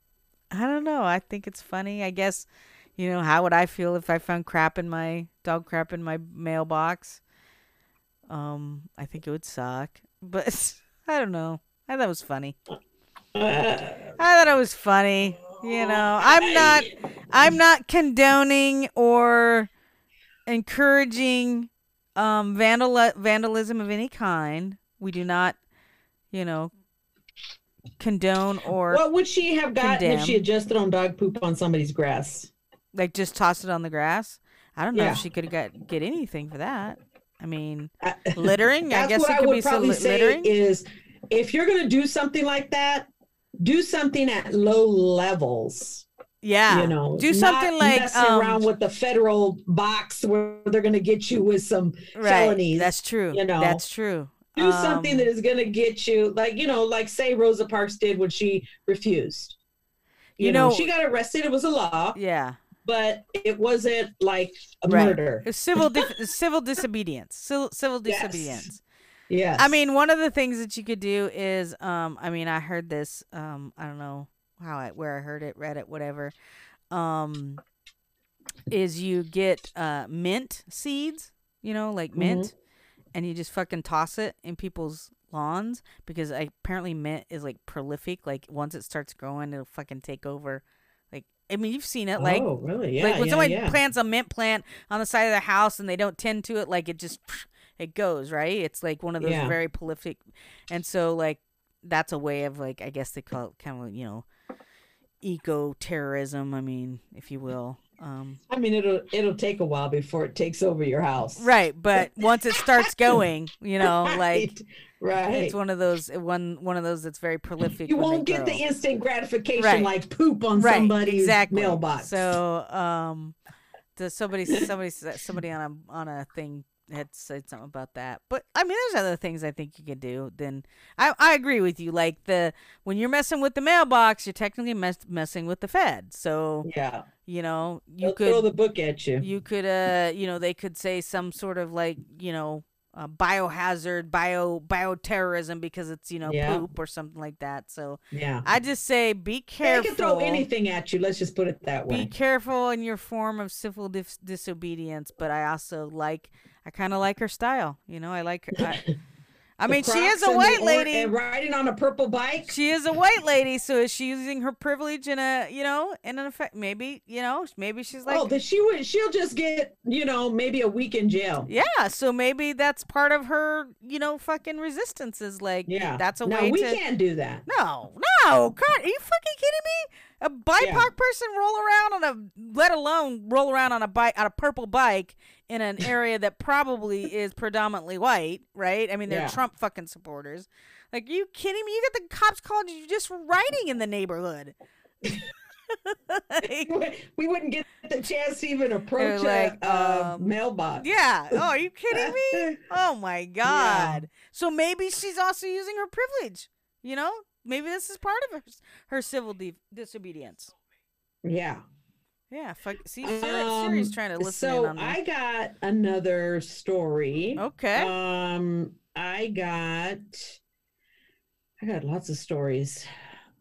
I don't know. I think it's funny. I guess, you know, how would I feel if I found crap in my dog crap in my mailbox? Um, I think it would suck, but I don't know. I thought it was funny. I thought it was funny. You know, I'm not I'm not condoning or encouraging um vandal vandalism of any kind. We do not, you know, condone or what would she have gotten if she condemn. had just thrown dog poop on somebody's grass? like just toss it on the grass. I don't know Yeah. if she could have got get anything for that. I mean, I- littering. I guess what it I could would be probably say littering. is if you're going to do something like that, do something at low levels. yeah, you know, do something like messing um, around with the federal box where they're going to get you with some right. felonies. That's true. you know. That's true. Do something Um, that is going to get you like you know like say rosa parks did when she refused you, You know, know- she got arrested it was a law Yeah, but it wasn't like a Right. murder civil dif- civil disobedience. Civil, civil disobedience. yes I mean, one of the things that you could do is, um, I mean, I heard this, um, I don't know how I, where I heard it, read it, whatever. Um, is you get uh mint seeds, you know, like mint, and you just fucking toss it in people's lawns because I, apparently mint is like prolific. Like once it starts growing, it'll fucking take over. Like I mean, you've seen it, like oh really yeah like when yeah, somebody yeah. plants a mint plant on the side of the house and they don't tend to it, like it just it goes right. It's like one of those Yeah. very prolific, and so like that's a way of like I guess they call it kind of you know eco terrorism. I mean, if you will. Um, i mean it'll it'll take a while before it takes over your house right, but once it starts going, you know, like right it's one of those one one of those that's very prolific. you won't get the instant gratification Right. like poop on right, somebody's exactly. mailbox So, um, the somebody somebody somebody on a on a thing had said something about that. But I mean, there's other things I think you could do. Then I I agree with you. Like the when you're messing with the mailbox, you're technically mess, messing with the Fed. So yeah you know you they'll could throw the book at you you could uh you know they could say some sort of like you know uh, biohazard bio bioterrorism because it's you know Yeah. poop or something like that. So yeah I just say be careful. they can throw anything at you let's just put it that way. be careful in your form of civil dis- disobedience but i also like i kind of like her style you know i like her I, I mean she is a white lady and riding on a purple bike. she is a white lady so is she using her privilege in a you know in an effect maybe you know maybe she's like oh, she would. She'll just get you know maybe a week in jail. yeah so maybe that's part of her you know fucking resistance is like Yeah, that's a no, way we to can't do that. No, no, God, are you fucking kidding me? A BIPOC Yeah. person roll around on a, let alone roll around on a bike, on a purple bike in an area that probably is predominantly white, right? I mean, they're Yeah. Trump fucking supporters. Like, you kidding me? You got the cops called you just riding in the neighborhood. Like, we wouldn't get the chance to even approach like, a, a um, mailbox. yeah. Oh, are you kidding me? Oh my God. So maybe she's also using her privilege. You know, maybe this is part of her her civil di- disobedience. Yeah. Yeah, fuck. See, Siri, Siri's Um, trying to listen so. I got another story. okay. Um, I got, I got lots of stories.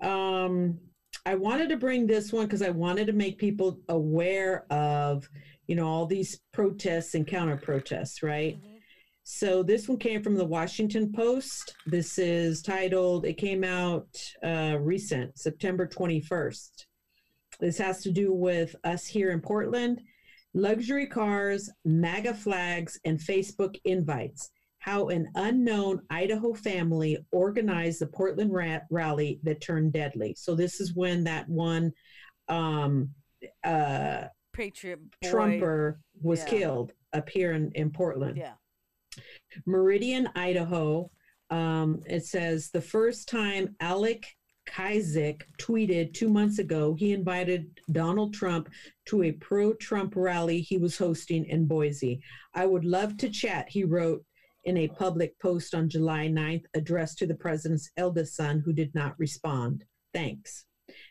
Um, I wanted to bring this one because I wanted to make people aware of you know, all these protests and counter protests, right? So this one came from the Washington Post. This is titled, it came out uh, recent, September 21st. This has to do with us here in Portland luxury cars, MAGA flags, and Facebook invites. How an unknown Idaho family organized the Portland ra- rally that turned deadly. So, this is when that one um, uh, Patriot boy. Trumper was Yeah. killed up here in, in Portland. Yeah. Meridian, Idaho. Um, it says the first time Alec Kizek tweeted two months ago, he invited Donald Trump to a pro Trump rally he was hosting in Boise. I would love to chat, he wrote in a public post on July 9th, addressed to the president's eldest son, who did not respond. Thanks.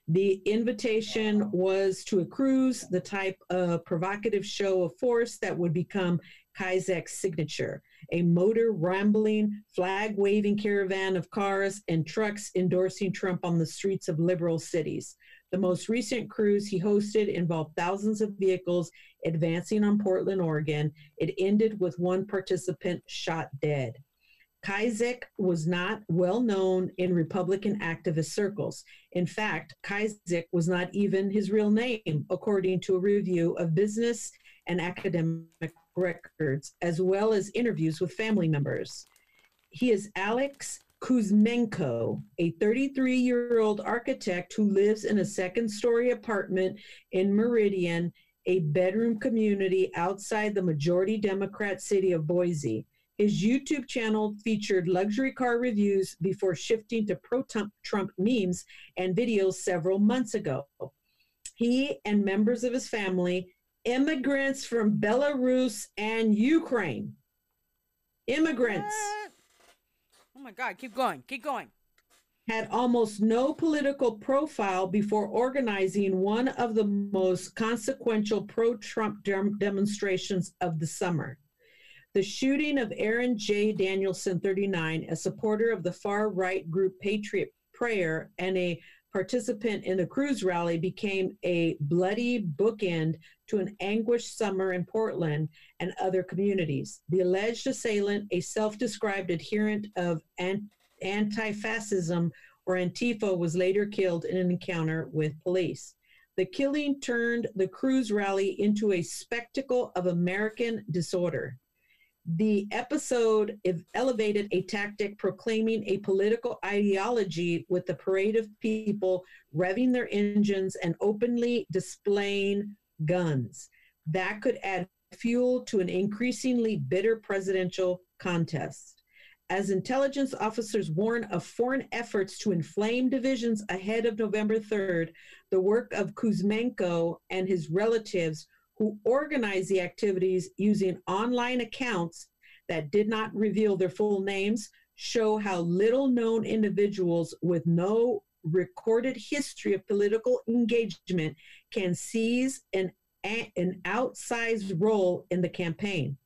The invitation was to a cruise, the type of provocative show of force that would become Kizek's signature a motor rambling, flag waving caravan of cars and trucks endorsing Trump on the streets of liberal cities. The most recent cruise he hosted involved thousands of vehicles advancing on Portland, Oregon. It ended with one participant shot dead. Kizek was not well known in Republican activist circles. In fact, Kizek was not even his real name, according to a review of business and academic records, as well as interviews with family members. He is Alex Kuzmenko, a 33 year old architect who lives in a second story apartment in Meridian, a bedroom community outside the majority Democrat city of Boise. His YouTube channel featured luxury car reviews before shifting to pro Trump memes and videos several months ago. He and members of his family, immigrants from Belarus and Ukraine, immigrants What? Oh my God! Keep going. Keep going. had almost no political profile before organizing one of the most consequential pro Trump dem- demonstrations of the summer. The shooting of Aaron J. Danielson, 39, a supporter of the far right group Patriot Prayer and a participant in the cruise rally, became a bloody bookend to an anguished summer in Portland and other communities. The alleged assailant, a self described adherent of anti fascism or Antifa, was later killed in an encounter with police. The killing turned the cruise rally into a spectacle of American disorder. The episode elevated a tactic proclaiming a political ideology with the parade of people revving their engines and openly displaying guns. That could add fuel to an increasingly bitter presidential contest. As intelligence officers warn of foreign efforts to inflame divisions ahead of November 3rd, the work of Kuzmenko and his relatives who organized the activities using online accounts that did not reveal their full names show how little known individuals with no recorded history of political engagement can seize an, an outsized role in the campaign.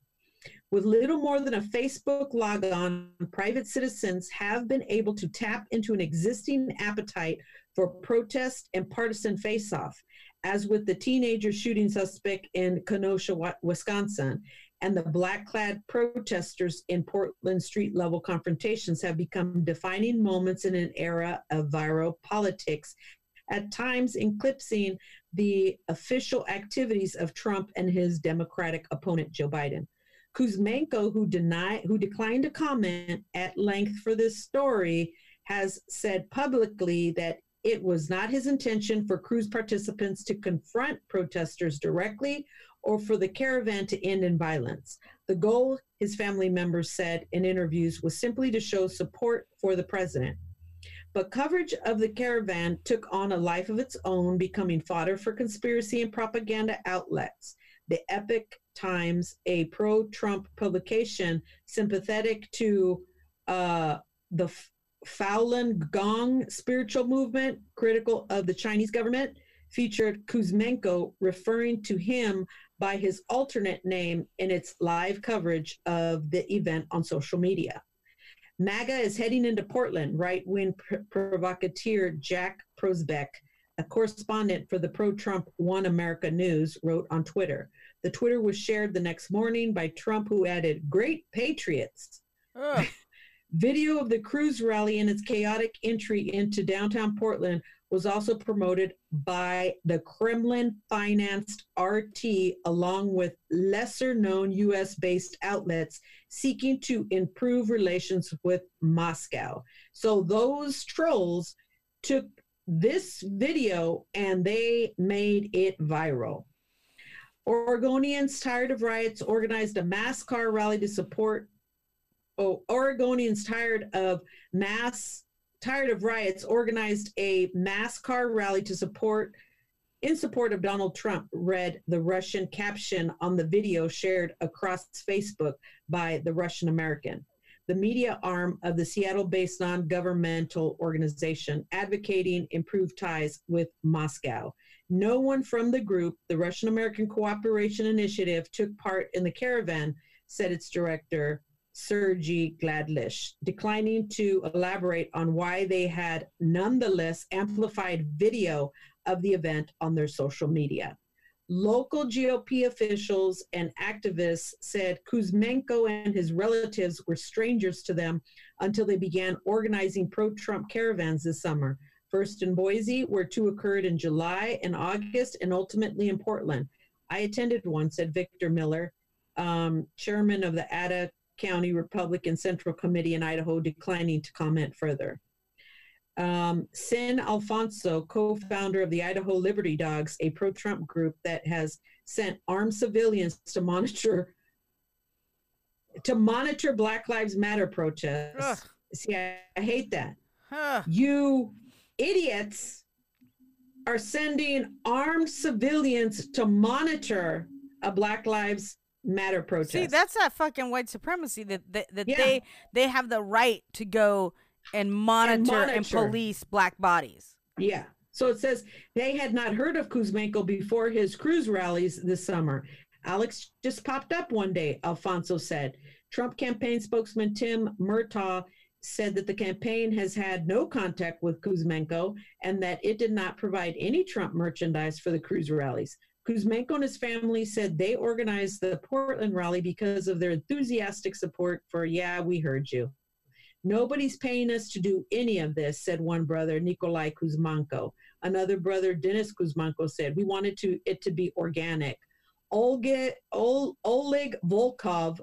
With little more than a Facebook logon, private citizens have been able to tap into an existing appetite for protest and partisan face off as with the teenager shooting suspect in Kenosha, Wisconsin, and the black clad protesters in Portland street level confrontations have become defining moments in an era of viral politics, at times eclipsing the official activities of Trump and his Democratic opponent, Joe Biden. Kuzmenko, who denied, who declined to comment at length for this story, has said publicly that it was not his intention for cruise participants to confront protesters directly or for the caravan to end in violence. The goal, his family members said in interviews, was simply to show support for the president. But coverage of the caravan took on a life of its own, becoming fodder for conspiracy and propaganda outlets. The Epoch Times, a pro Trump publication sympathetic to uh, the Falun Gong spiritual movement, critical of the Chinese government, featured Kuzmenko referring to him by his alternate name in its live coverage of the event on social media. MAGA is heading into Portland, right wing pr- provocateur Jack Posobiec, a correspondent for the pro Trump One America News, wrote on Twitter. The Twitter was shared the next morning by Trump, who added, Great Patriots. Video of the cruise rally and its chaotic entry into downtown Portland was also promoted by the Kremlin financed RT, along with lesser known US based outlets seeking to improve relations with Moscow. So those trolls took this video and they made it viral. Oregonians tired of riots organized a mass car rally to support. Oh, Oregonians tired of mass, tired of riots organized a mass car rally to support, in support of Donald Trump, read the Russian caption on the video shared across Facebook by the Russian American the media arm of the Seattle based non governmental organization advocating improved ties with Moscow. No one from the group, the Russian American Cooperation Initiative, took part in the caravan, said its director, Sergei Gladlish, declining to elaborate on why they had nonetheless amplified video of the event on their social media. Local GOP officials and activists said Kuzmenko and his relatives were strangers to them until they began organizing pro Trump caravans this summer. First in Boise, where two occurred in July and August, and ultimately in Portland. I attended one, said Victor Miller, um, chairman of the Ada County Republican Central Committee in Idaho, declining to comment further. Um, Sin Alfonso, co founder of the Idaho Liberty Dogs, a pro Trump group that has sent armed civilians to monitor. To monitor Black Lives Matter protests. Ugh. See, I, I hate that. Huh. You idiots are sending armed civilians to monitor a Black Lives Matter protest. See, that's that fucking white supremacy that that, that Yeah. they they have the right to go and monitor and, monitor. police black bodies. Yeah. So it says they had not heard of Kuzmenko before his cruise rallies this summer. Alex just popped up one day, Alfonso said. Trump campaign spokesman Tim Murtaugh said that the campaign has had no contact with Kuzmenko and that it did not provide any Trump merchandise for the cruise rallies. Kuzmenko and his family said they organized the Portland rally because of their enthusiastic support for, yeah, we heard you. Nobody's paying us to do any of this, said one brother, Nikolai Kuzmenko. Another brother, Dennis Kuzmenko, said, We wanted to it to be organic. Olga, Ol, Oleg Volkov,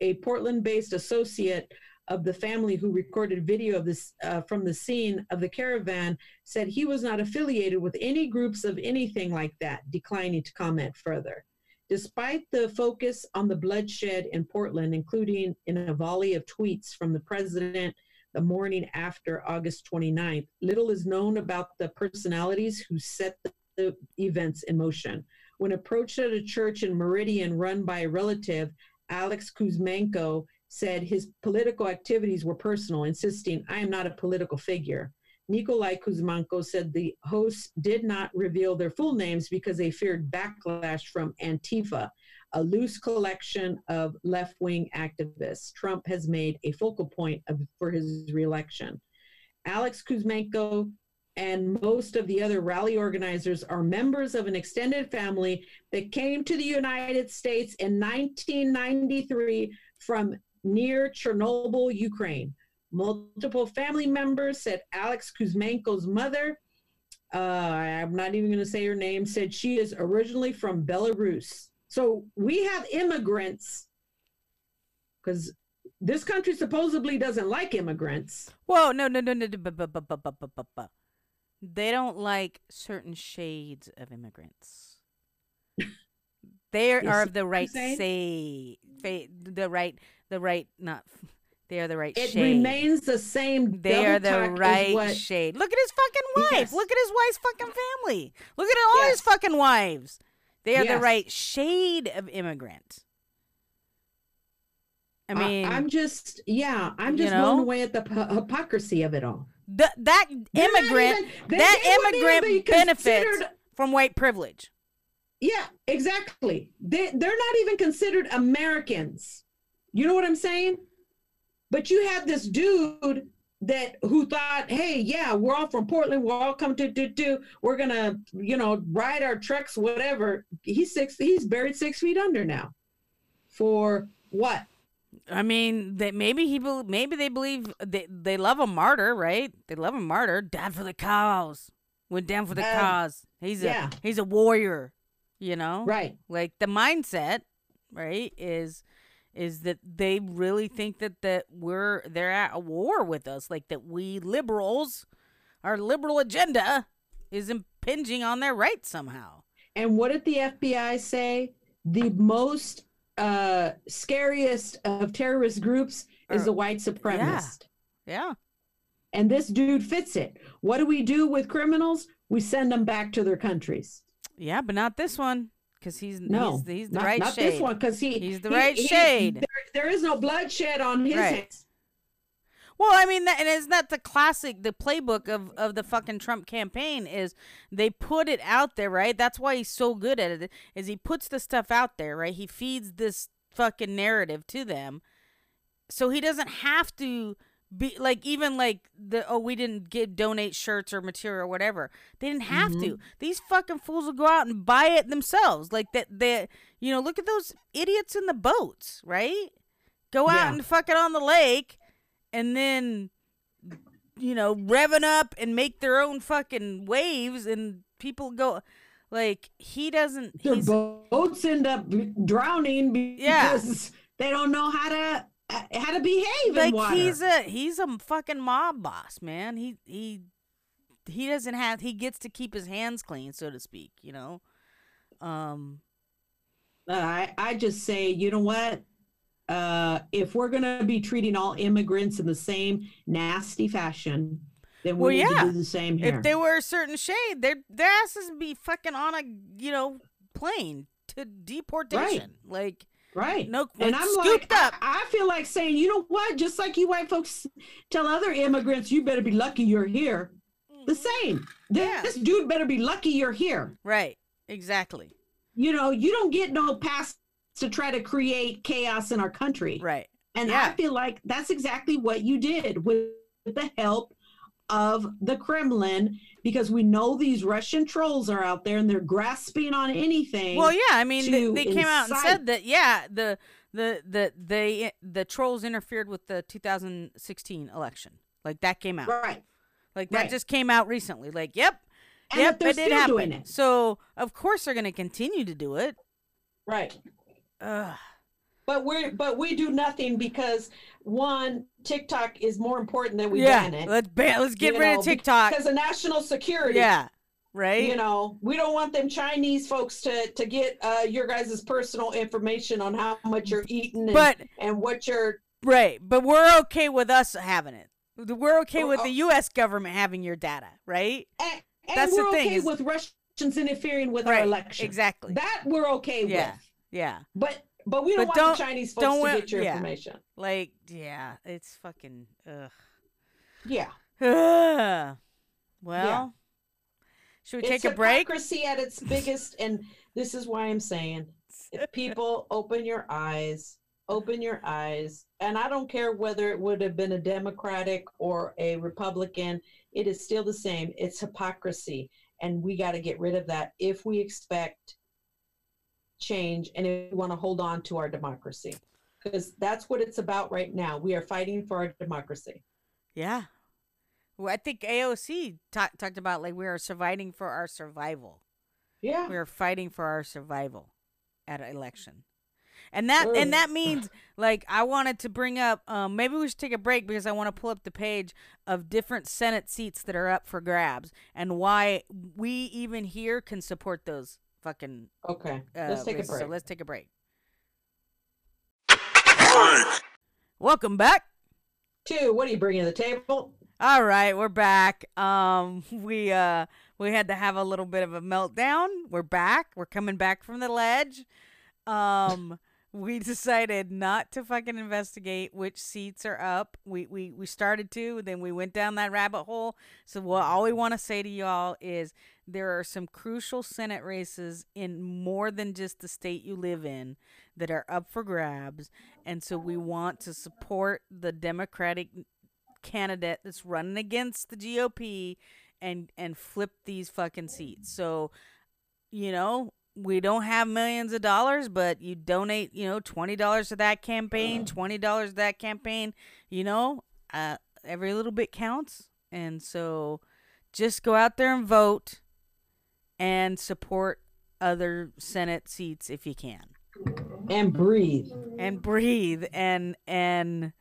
a Portland based associate of the family who recorded video of this uh, from the scene of the caravan, said he was not affiliated with any groups of anything like that, declining to comment further. Despite the focus on the bloodshed in Portland, including in a volley of tweets from the president the morning after August 29th, little is known about the personalities who set the, the events in motion. When approached at a church in Meridian run by a relative, Alex Kuzmenko said his political activities were personal, insisting, I am not a political figure. Nikolai Kuzmenko said the hosts did not reveal their full names because they feared backlash from Antifa, a loose collection of left wing activists. Trump has made a focal point of, for his reelection. Alex Kuzmenko and most of the other rally organizers are members of an extended family that came to the United States in 1993 from near Chernobyl, Ukraine. Multiple family members said Alex Kuzmenko's mother, uh, I'm not even going to say her name, said she is originally from Belarus. So we have immigrants because this country supposedly doesn't like immigrants. Whoa, no, no, no, no. They don't like certain shades of immigrants. They are, You are see of the right say, fa- the right, the right, not. They are the right It shade. remains the same. They are the right what- shade. Look at his fucking wife. Yes. Look at his wife's fucking family. Look at all his fucking wives. They are the right shade of immigrant. I I- mean, I'm just, yeah, I'm you just know? blown away at the p- hypocrisy of it all. th- that They're immigrant, even- they- that they wouldn't be immigrant benefits considered- from white privilege. Yeah, exactly. They they're not even considered Americans. You know what I'm saying? But you have this dude that who thought, hey, yeah, we're all from Portland, we're all come to do do, we're gonna, you know, ride our trucks, whatever. He's six, he's buried six feet under now. For what? I mean, that maybe he bel maybe they believe they they love a martyr, right? They love a martyr. Died for the cause. Went down for the Um, cause. He's a yeah. he's a warrior. You know, Right. like the mindset, right? Is is that they really think that that we're they're at a war with us, like that we liberals, our liberal agenda is impinging on their rights somehow. And what did the FBI say? The most uh scariest of terrorist groups is Uh, the white supremacist. Yeah. And this dude fits it. What do we do with criminals? We send them back to their countries. Yeah, but not this one. Because he's No, he's, he's the not, right not shade. this one because he He's the he- right he- shade. there, there is no bloodshed on his Right. hands. Well, I mean, that, and isn't that the classic, the playbook of, of the fucking Trump campaign is they put it out there, right? That's why he's so good at it, is he puts the stuff out there, right? He feeds this fucking narrative to them, so he doesn't have to be like even like the oh we didn't get donate shirts or material or whatever. They didn't have to. Mm-hmm. These fucking fools will go out and buy it themselves. Like that, they you know look at those idiots in the boats, right? Go out Yeah. and fuck it on the lake and then you know revving up and make their own fucking waves and people go like he doesn't Their boats end up drowning because Yeah. they don't know how to how to behave in like he's a he's a fucking mob boss man he he he doesn't have he gets to keep his hands clean so to speak you know um I I just say, you know what? Uh, if we're gonna be treating all immigrants in the same nasty fashion, then we Well, need yeah. to do the same here. if they were a certain shade their their asses would be fucking on a you know plane to deportation like right. no and I'm scooped like, up I, I feel like saying, you know what? Just like you white folks tell other immigrants, you better be lucky you're here. The mm-hmm. same. This, Yeah. this dude better be lucky you're here. right exactly You know, you don't get no pass to try to create chaos in our country. right And Yeah. I feel like that's exactly what you did with the help of the Kremlin, because we know these Russian trolls are out there and they're grasping on anything. Well, yeah, I mean, they, they came out and said that, yeah, the the the they the trolls interfered with the 2016 election. Like that came out. right. Like that right. just came out recently. Like, yep, And yep, they're it did still happen. doing it. So of course they're gonna continue to do it. Right. Ugh. But we're but we do nothing because one, TikTok is more important than we yeah, ban it. let's ban. Let's get you rid know, of TikTok. Because of national security. Yeah, right. You know, we don't want them Chinese folks to to get uh, your guys' personal information on how much you're eating and, But and what you're right, but we're okay with us having it. We're okay with the U.S. government having your data, right? and, and That's the we're thing okay is- with Russians interfering with our election. Exactly. That we're okay Yeah. with. yeah. But but we don't But want don't- the Chinese folks don't to get your yeah. information. Like, yeah, it's fucking. Ugh. Yeah. Ugh. Well, should we it's take a break? It's hypocrisy at its biggest, and this is why I'm saying, if people open your eyes, open your eyes, and I don't care whether it would have been a Democratic or a Republican, it is still the same. It's hypocrisy, and we got to get rid of that if we expect change and if we want to hold on to our democracy, because that's what it's about right now. We are fighting for our democracy. Yeah. Well, I think AOC ta- talked about like we are surviving for our survival. Yeah. We are fighting for our survival at an election. And that and that means like I wanted to bring up um maybe we should take a break because I want to pull up the page of different Senate seats that are up for grabs and why we even here can support those fucking Okay. uh, Let's take a break. So let's take a break. Welcome back. Two. What are you bringing to the table? All right, we're back. Um, we uh we had to have a little bit of a meltdown. We're back. We're coming back from the ledge. Um, we decided not to fucking investigate which seats are up. We we we started to, then we went down that rabbit hole. So what all we want to say to y'all is there are some crucial Senate races in more than just the state you live in that are up for grabs, and so we want to support the Democratic candidate that's running against the GOP and and flip these fucking seats. So, you know, we don't have millions of dollars, but you donate, you know, twenty dollars to that campaign, twenty dollars to that campaign. You know, uh, every little bit counts, and so just go out there and vote and support other Senate seats if you can, And breathe. and breathe and and.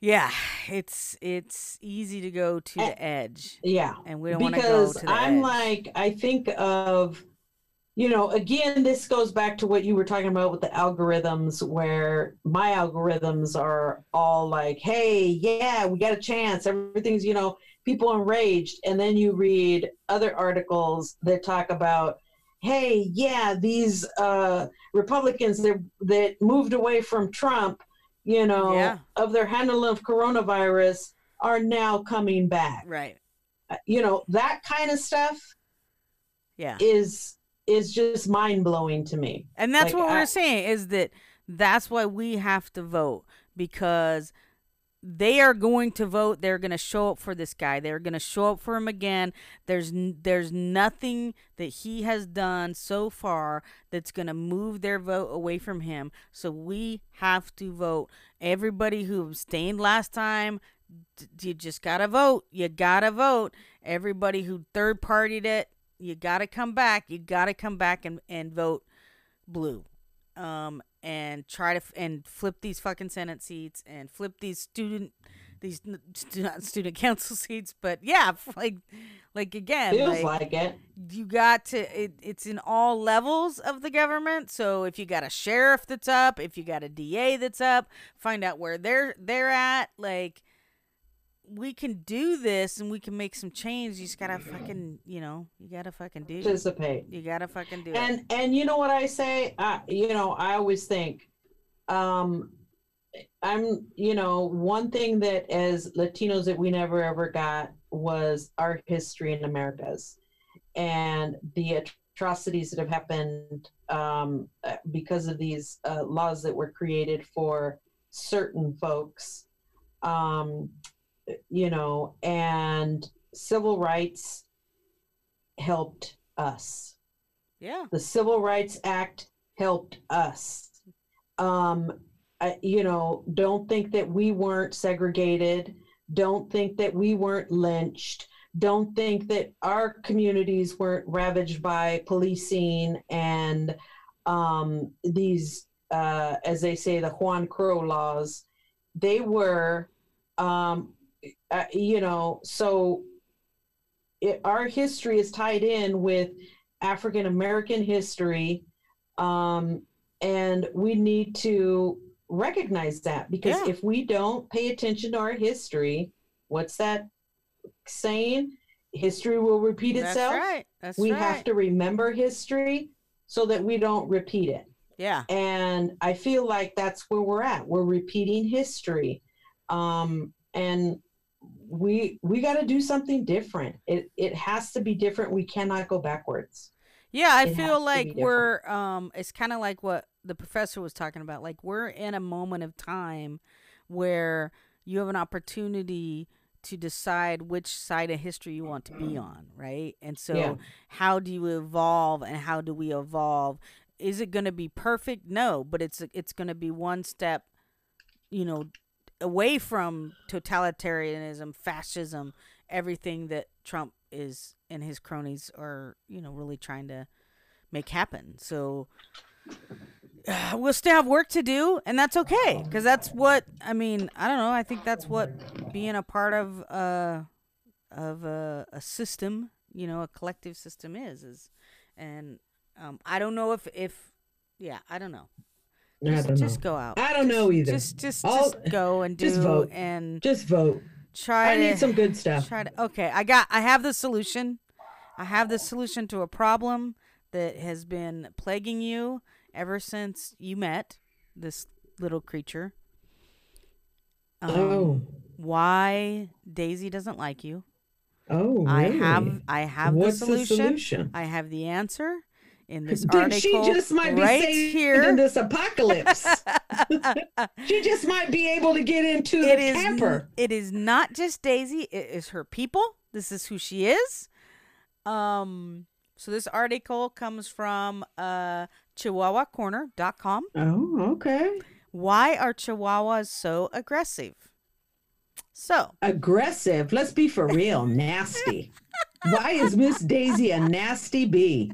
Yeah, it's it's easy to go to the eh, edge, Yeah. and we don't want to go because to the I'm edge. like, I think of, you know, again, this goes back to what you were talking about with the algorithms, where my algorithms are all like, hey, yeah, we got a chance. Everything's, you know, people enraged. And then you read other articles that talk about, hey, yeah, these uh, Republicans that, that moved away from Trump, you know, Yeah. of their handling of coronavirus are now coming back right? uh, you know that kind of stuff Yeah, is is just mind blowing to me And that's Like, what I- we're saying is that that's why we have to vote because they are going to vote. They're going to show up for this guy. They're going to show up for him again. There's there's nothing that he has done so far that's going to move their vote away from him. So we have to vote. Everybody who abstained last time, you just got to vote. You got to vote. Everybody who third partied it, you got to come back. You got to come back and, and vote blue um and try to f- and flip these fucking senate seats and flip these student these not student council seats but yeah like like again feels like, like it. you got to it, it's in all levels of the government. So if you got a sheriff that's up if you got a da that's up find out where they're they're at like we can do this and we can make some change you just gotta fucking you know you gotta fucking do it. Participate. You gotta fucking do it. And and you know what i say? Uh, you know i always think um i'm you know one thing that as latinos that we never ever got was our history in americas and the atrocities that have happened um, uh, because of these uh, laws that were created for certain folks. Um, you know and civil rights helped us yeah the Civil Rights Act helped us. Um, I, you know, don't think that we weren't segregated. Don't think that we weren't lynched. Don't think that our communities weren't ravaged by policing and um, these, uh, as they say, the Juan Crow laws. They were, um, uh, you know, so it, our history is tied in with African American history, um, and we need to recognize that because Yeah. if we don't pay attention to our history, what's that saying? History will repeat that's itself. right that's we right have to remember history so that we don't repeat it. yeah And I feel like that's where we're at. We're repeating history, um, and we we got to do something different. It it has to be different. We cannot go backwards. Yeah, I It feel like we're um it's kind of like what the professor was talking about. Like we're in a moment of time where you have an opportunity to decide which side of history you want to be on, right? And so Yeah. how do you evolve and how do we evolve? Is it going to be perfect? No, but it's it's going to be one step, you know, away from totalitarianism, fascism, everything that Trump is and his cronies are, you know, really trying to make happen. So we'll still have work to do, and that's okay because that's what I mean. I don't know. I think that's what being a part of uh of a, a system, you know, a collective system is is, and um, I don't know if if yeah, I don't know. I Just, just go out. I don't know either. Just just I'll- just go and do just vote. and Just vote. try I to need some good stuff. try to okay i got i have the solution i have the solution to a problem that has been plaguing you ever since you met this little creature um, oh, why daisy doesn't like you oh, i really? have i have What's the solution the solution? i have the answer in this article she just might be right saved here. in this apocalypse. she just might be able to get into the it is n- camper. it is not just Daisy, it is her people. This is who she is. Um so this article comes from uh chihuahuacorner.com. Oh, okay. Why are chihuahuas so aggressive? So, Aggressive. Let's be for real. Nasty. Why is Miss Daisy a nasty bee?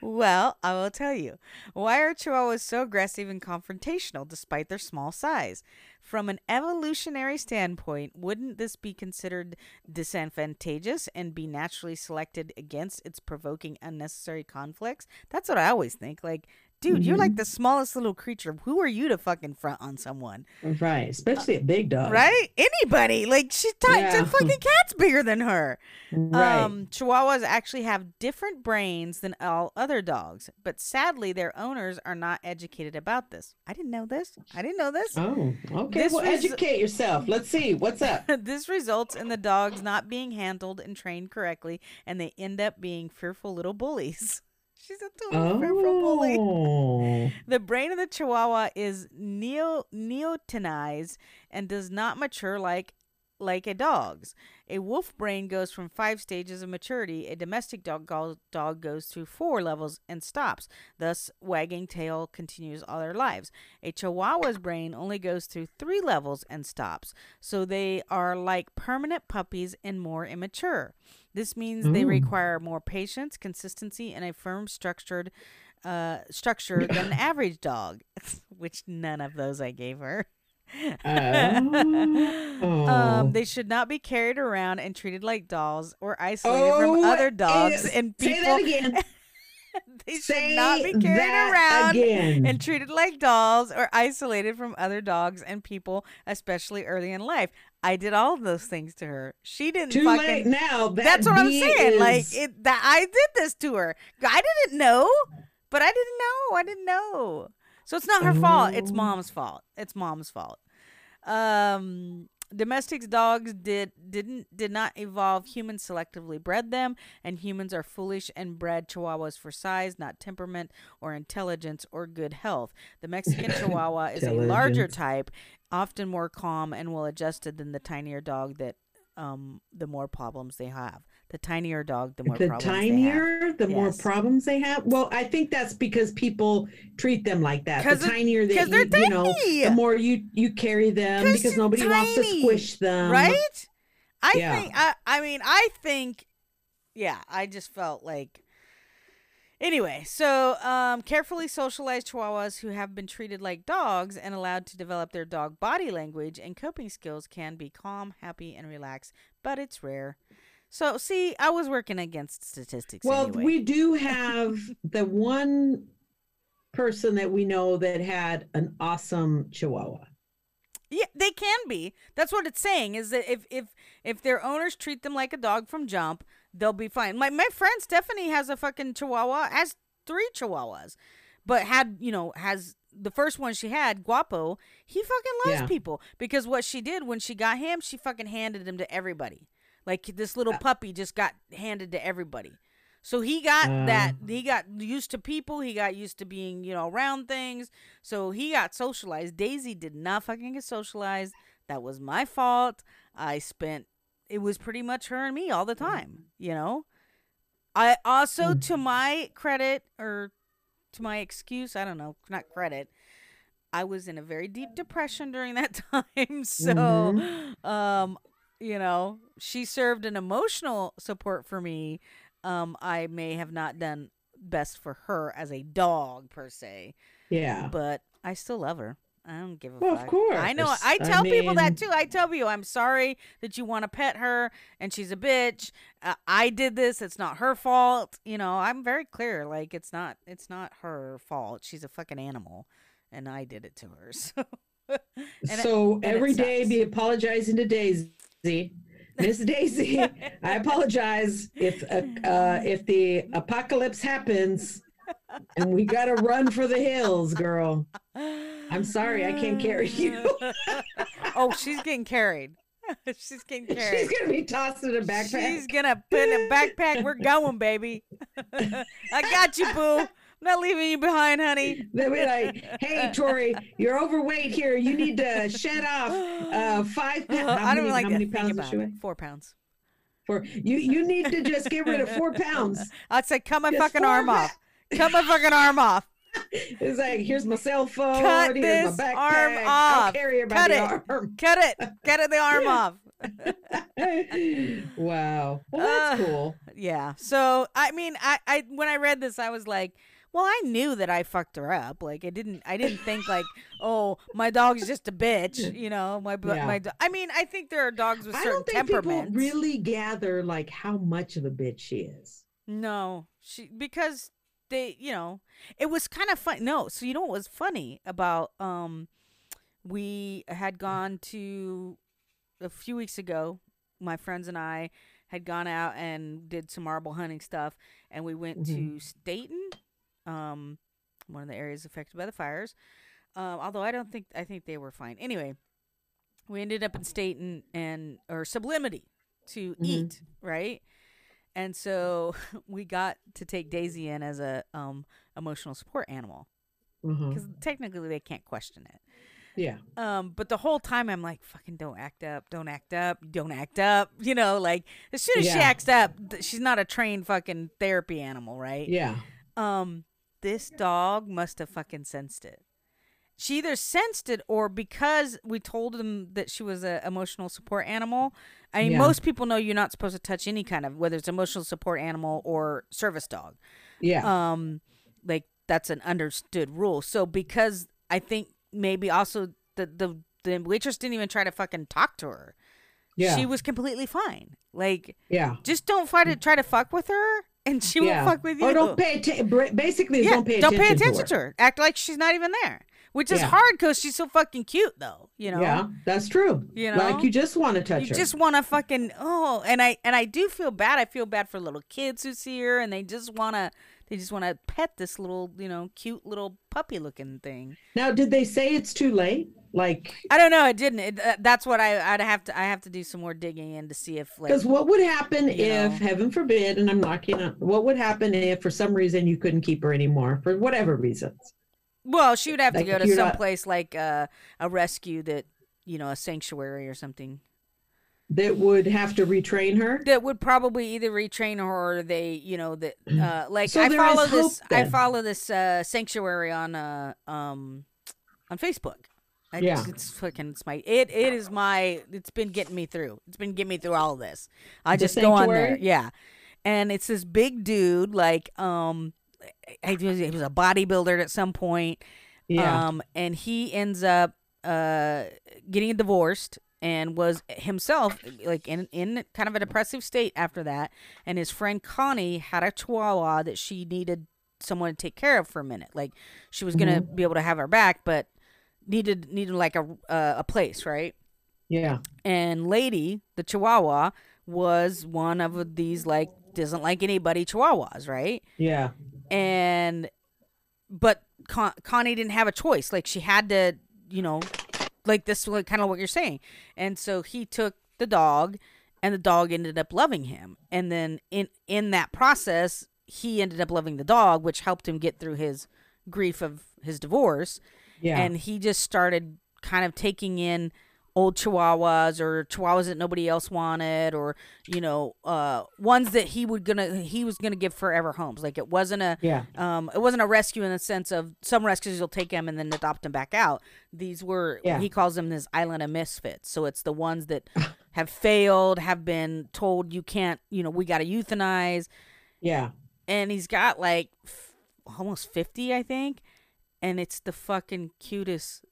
Well, I will tell you. Why are chihuahuas so aggressive and confrontational despite their small size? From an evolutionary standpoint, wouldn't this be considered disadvantageous and be naturally selected against its provoking unnecessary conflicts? That's what I always think. Like, dude, you're like the smallest little creature. Who are you to fucking front on someone? Right. Especially a big dog. Right? Anybody. Like, she's tiny. Yeah. The fucking cat's bigger than her. Right. Um, Chihuahuas actually have different brains than all other dogs, but sadly, their owners are not educated about this. I didn't know this. I didn't know this. oh, okay. This well, was- educate yourself. Let's see. What's up? this results in the dogs not being handled and trained correctly, and they end up being fearful little bullies. She's a bully. Oh. The brain of the Chihuahua is neo neotenized and does not mature like like a dog's. A wolf brain goes from five stages of maturity. A domestic dog go- dog goes through four levels and stops. Thus, wagging tail continues all their lives. A Chihuahua's brain only goes through three levels and stops. So they are like permanent puppies and more immature. This means they require more patience, consistency, and a firm structured uh, structure than an average dog, which none of those I gave her. Oh. um, they should not be carried around and treated like dolls or isolated from Oh, other dogs is- and people. Say that again. they should Say not be carried around again. and treated like dolls or isolated from other dogs and people, especially early in life. I did all of those things to her. She didn't Too fucking. late now. That That's what I'm saying. Like it that I did this to her. I didn't know, but I didn't know. I didn't know. So it's not her fault. It's Oh. mom's fault. It's mom's fault. Um domestic dogs did didn't did not evolve humans selectively bred them and humans are foolish and bred chihuahuas for size not temperament or intelligence or good health the mexican chihuahua is a larger type often more calm and well adjusted than the tinier dog that um the more problems they have the tinier dog the more the problems they have. tinier, the more problems they have. Well, I think that's because people treat them like that. The tinier they're you, know, the more you you carry them because nobody wants to squish them, right i Yeah. think I, I mean i think yeah i just felt like anyway so um carefully socialized chihuahuas who have been treated like dogs and allowed to develop their dog body language and coping skills can be calm happy and relaxed but it's rare so see i was working against statistics Well, anyway. we do have the one person that we know that had an awesome Chihuahua. Yeah, they can be. That's what it's saying. Is that if if if their owners treat them like a dog from jump, they'll be fine. My my friend Stephanie has a fucking Chihuahua, has three Chihuahuas, but had you know has the first one she had Guapo. He fucking loves Yeah. people because what she did when she got him, she fucking handed him to everybody. Like this little puppy just got handed to everybody. So he got that mm. he got used to people, he got used to being, you know, around things. So he got socialized. Daisy did not fucking get socialized. That was my fault. I spent it was pretty much her and me all the time, you know? I also mm. to my credit or to my excuse, I don't know, not credit. I was in a very deep depression during that time. So, mm-hmm. um, you know, she served an emotional support for me. Um, I may have not done best for her as a dog per se, Yeah. but I still love her. I don't give a Well, of course. I know. I I tell people that too. I tell you, I'm sorry that you want to pet her and she's a bitch. Uh, I did this. It's not her fault. You know, I'm very clear. Like it's not. It's not her fault. She's a fucking animal, and I did it to her. So. so it every day be apologizing to Daisy. Miss Daisy, I apologize if uh, uh, if the apocalypse happens and we gotta run for the hills, girl. I'm sorry, I can't carry you. oh, she's getting carried. She's getting carried. She's gonna be tossed in a backpack. She's gonna put in a backpack. We're going, baby. I got you, boo. Not leaving you behind, honey. They'll be like, "Hey, Tori, you're overweight here. You need to shed off uh, five pounds. I don't many, like how many pounds about it. Four pounds. For you, you need to just get rid of four pounds. I'd say cut my Just fucking arm pa- off. Cut my fucking arm off. It's like, here's my cell phone. Cut here's this my backpack. arm I'll off. carry her by Cut the it. arm. Cut it. Cut it the arm off. wow. Well, that's Uh, cool. Yeah. So I mean, I, I when I read this, I was like, well, I knew that I fucked her up. Like I didn't, I didn't think like, oh, my dog's just a bitch. You know, my Yeah. my. do- I mean, I think there are dogs with I certain don't think people temperaments. really gather like how much of a bitch she is. No, she because they, you know, it was kind of fun. No, so you know what was funny about um, we had gone to a few weeks ago. My friends and I had gone out and did some marble hunting stuff, and we went to Stayton, um, one of the areas affected by the fires. Um, although I don't think I think they were fine. Anyway, we ended up in Stayton and or Sublimity to eat, right? And so we got to take Daisy in as a um, emotional support animal because technically they can't question it. Yeah. Um, but the whole time I'm like, fucking don't act up, don't act up, don't act up. You know, like as soon as she acts up, she's not a trained fucking therapy animal, right? Yeah. Um, this dog must have fucking sensed it. She either sensed it or because we told them that she was an emotional support animal. I mean, Yeah. most people know you're not supposed to touch any kind of whether it's emotional support animal or service dog Yeah. um like that's an understood rule so because i think maybe also the the the waitress didn't even try to fucking talk to her yeah. she was completely fine like yeah. just don't try to try to fuck with her and she yeah. won't fuck with you Or don't pay attention. Basically, yeah, don't pay attention. to, her. act like she's not even there which is Yeah. hard because she's so fucking cute though you know Yeah, that's true. You know? like you just want to touch you her. just want to fucking oh and i and i do feel bad i feel bad for little kids who see her and they just want to they just want to pet this little you know cute little puppy looking thing now, did they say it's too late? Like, i don't know it didn't it, uh, that's what i i'd have to i have to do some more digging in to see if like because what would happen if, know. heaven forbid, and I'm knocking on, what would happen if for some reason you couldn't keep her anymore for whatever reasons? well she would have like, to go to some place like uh, a rescue that you know a sanctuary or something That would have to retrain her. that would probably either retrain her or they you know that uh like So i follow hope this i follow this uh sanctuary on uh um on facebook I Yeah. just, it's fucking it's my it it is my it's been getting me through it's been getting me through all of this i The just go on there yeah and it's this big dude like um I, he was he was a bodybuilder at some point Yeah. um, and he ends up uh, getting divorced and was himself like in, in kind of a depressive state after that. And his friend Connie had a chihuahua that she needed someone to take care of for a minute. Like she was gonna be able to have her back, but needed needed like a uh, a place, right? yeah. And Lady, the chihuahua, was one of these like doesn't like anybody chihuahuas, right? Yeah. and but Con- Connie didn't have a choice. Like she had to, you know, like this was kind of what you're saying. And so he took the dog, and the dog ended up loving him. And then in in that process, he ended up loving the dog, which helped him get through his grief of his divorce. Yeah. And he just started kind of taking in old chihuahuas or chihuahuas that nobody else wanted or you know uh ones that he would gonna he was gonna give forever homes like it wasn't a Yeah. um it wasn't a rescue in the sense of some rescues will take him and then adopt him back out these were Yeah. he calls them this island of misfits so it's the ones that have failed have been told you can't you know we gotta euthanize yeah. and he's got like f- almost 50 i think and it's the fucking cutest.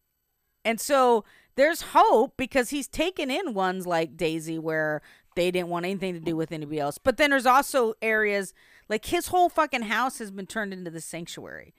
And so there's hope because he's taken in ones like daisy where they didn't want anything to do with anybody else. But then there's also areas like his whole fucking house has been turned into the sanctuary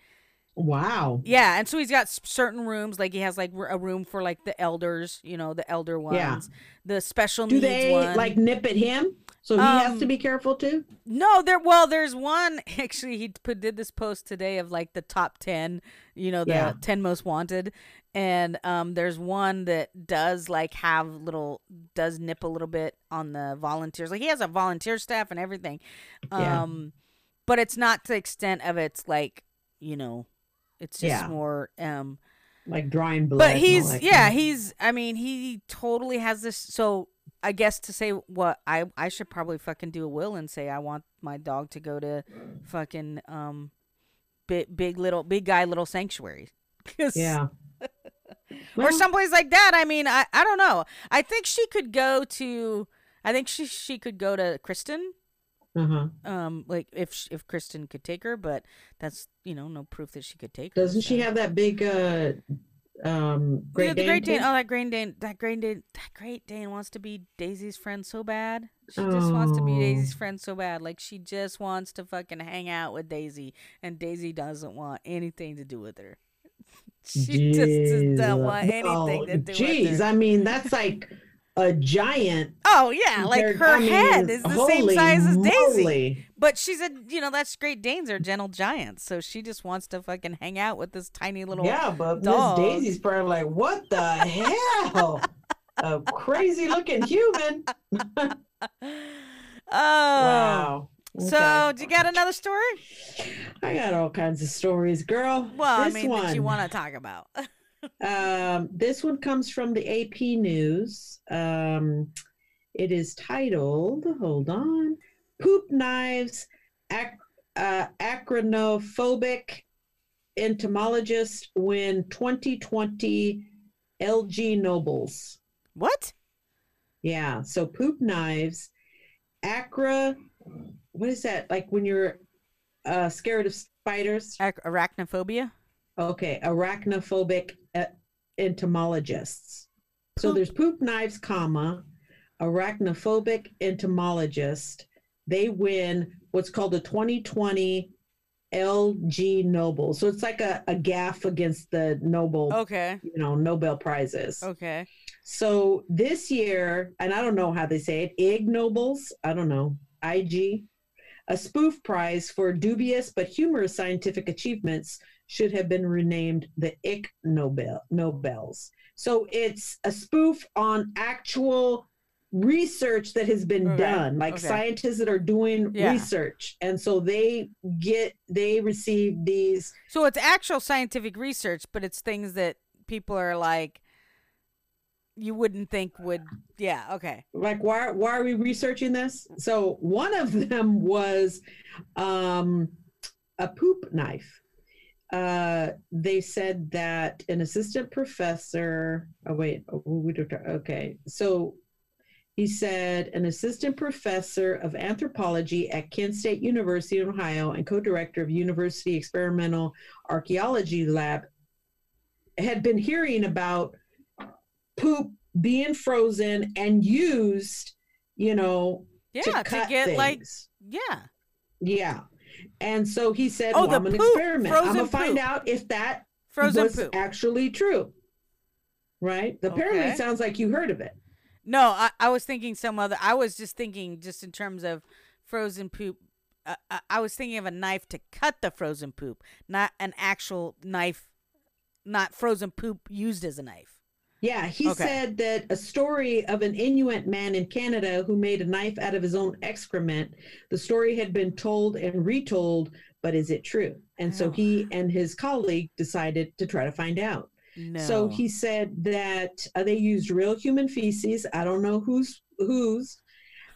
Wow. Yeah, and so he's got certain rooms, like he has like a room for like the elders, you know, the elder ones, Yeah. the special needs. Do needs they one. like nip at him? So he has Um, to be careful too? No, there. Well, there's one. Actually, he put did this post today of like the top ten. You know, the Yeah. ten most wanted, and um, there's one that does like have little does nip a little bit on the volunteers. Like he has a volunteer staff and everything. Yeah. Um, but it's not to the extent of it's like you know, it's just Yeah. more um. Like drawing blood. But he's yeah, he's I mean, he totally has this so I guess to say what I I should probably fucking do a will and say I want my dog to go to fucking um big big little big guy little sanctuary. Yeah. or someplace like that. I mean, I I don't know. I think she could go to I think she she could go to Kristen Uh-huh. um like if if Kristen could take her, but that's, you know, no proof that she could take her. Doesn't she so. have that big uh um Great Yeah, the Dane Great Dane. Oh, that Great Dane. That Great Dane. That Great Dane wants to be Daisy's friend so bad. She just wants to be Oh. Daisy's friend so bad. Like she just wants to fucking hang out with Daisy, and Daisy doesn't want anything to do with her. she just, just don't want Jeez. anything Oh, to do Jeez, with her. I mean that's like a giant. oh yeah, like her I mean, head is the same size as Daisy. moly. But she's a, you know, that's Great Danes are gentle giants, so she just wants to fucking hang out with this tiny little. Yeah, but dog. Miss Daisy's probably like, what the hell? A crazy looking human. Oh. Wow. So, do you got another story? I got all kinds of stories, girl. Well, this I mean, one, that you want to talk about. um, this one comes from the AP News. Um, it is titled, hold on, Poop Knives, ac- uh, Acronophobic Entomologist Win 2020 Ig Nobles. what? Yeah, so poop knives, acra, what is that? Like when you're uh, scared of spiders? Ac- arachnophobia? Okay, arachnophobic entomologists. So there's poop knives, comma, arachnophobic entomologist. They win what's called a 2020 Ig Nobel. So it's like a, a gaff against the Nobel, Okay. you know, Nobel prizes. Okay. So this year, and I don't know how they say it, Ig Nobles, I don't know, IG, a spoof prize for dubious but humorous scientific achievements should have been renamed the Ick Nobel Nobels. So it's a spoof on actual research that has been done, like okay. scientists that are doing Yeah. research, and so they get they receive these So it's actual scientific research, but it's things that people are like, you wouldn't think would. Yeah. Okay. like why why are we researching this so one of them was um a poop knife uh they said that an assistant professor oh wait oh, we don't okay so he said an assistant professor of anthropology at Kent State University in Ohio and co-director of University Experimental Archaeology Lab had been hearing about poop being frozen and used, you know, Yeah. to To, get like, yeah. yeah. And so he said, Oh, well, the I'm going to poop, experiment. I'm going to find out if that Frozen was poop. actually true. Right? Apparently, Okay. it sounds like you heard of it. No, I, I was thinking some other. I was just thinking, just in terms of frozen poop. Uh, I, I was thinking of a knife to cut the frozen poop, not an actual knife, not frozen poop used as a knife. Yeah, he Okay. said that a story of an Inuit man in Canada who made a knife out of his own excrement. The story had been told and retold, but is it true? And so Oh. he and his colleague decided to try to find out. No. So he said that uh, they used real human feces. I don't know who's whose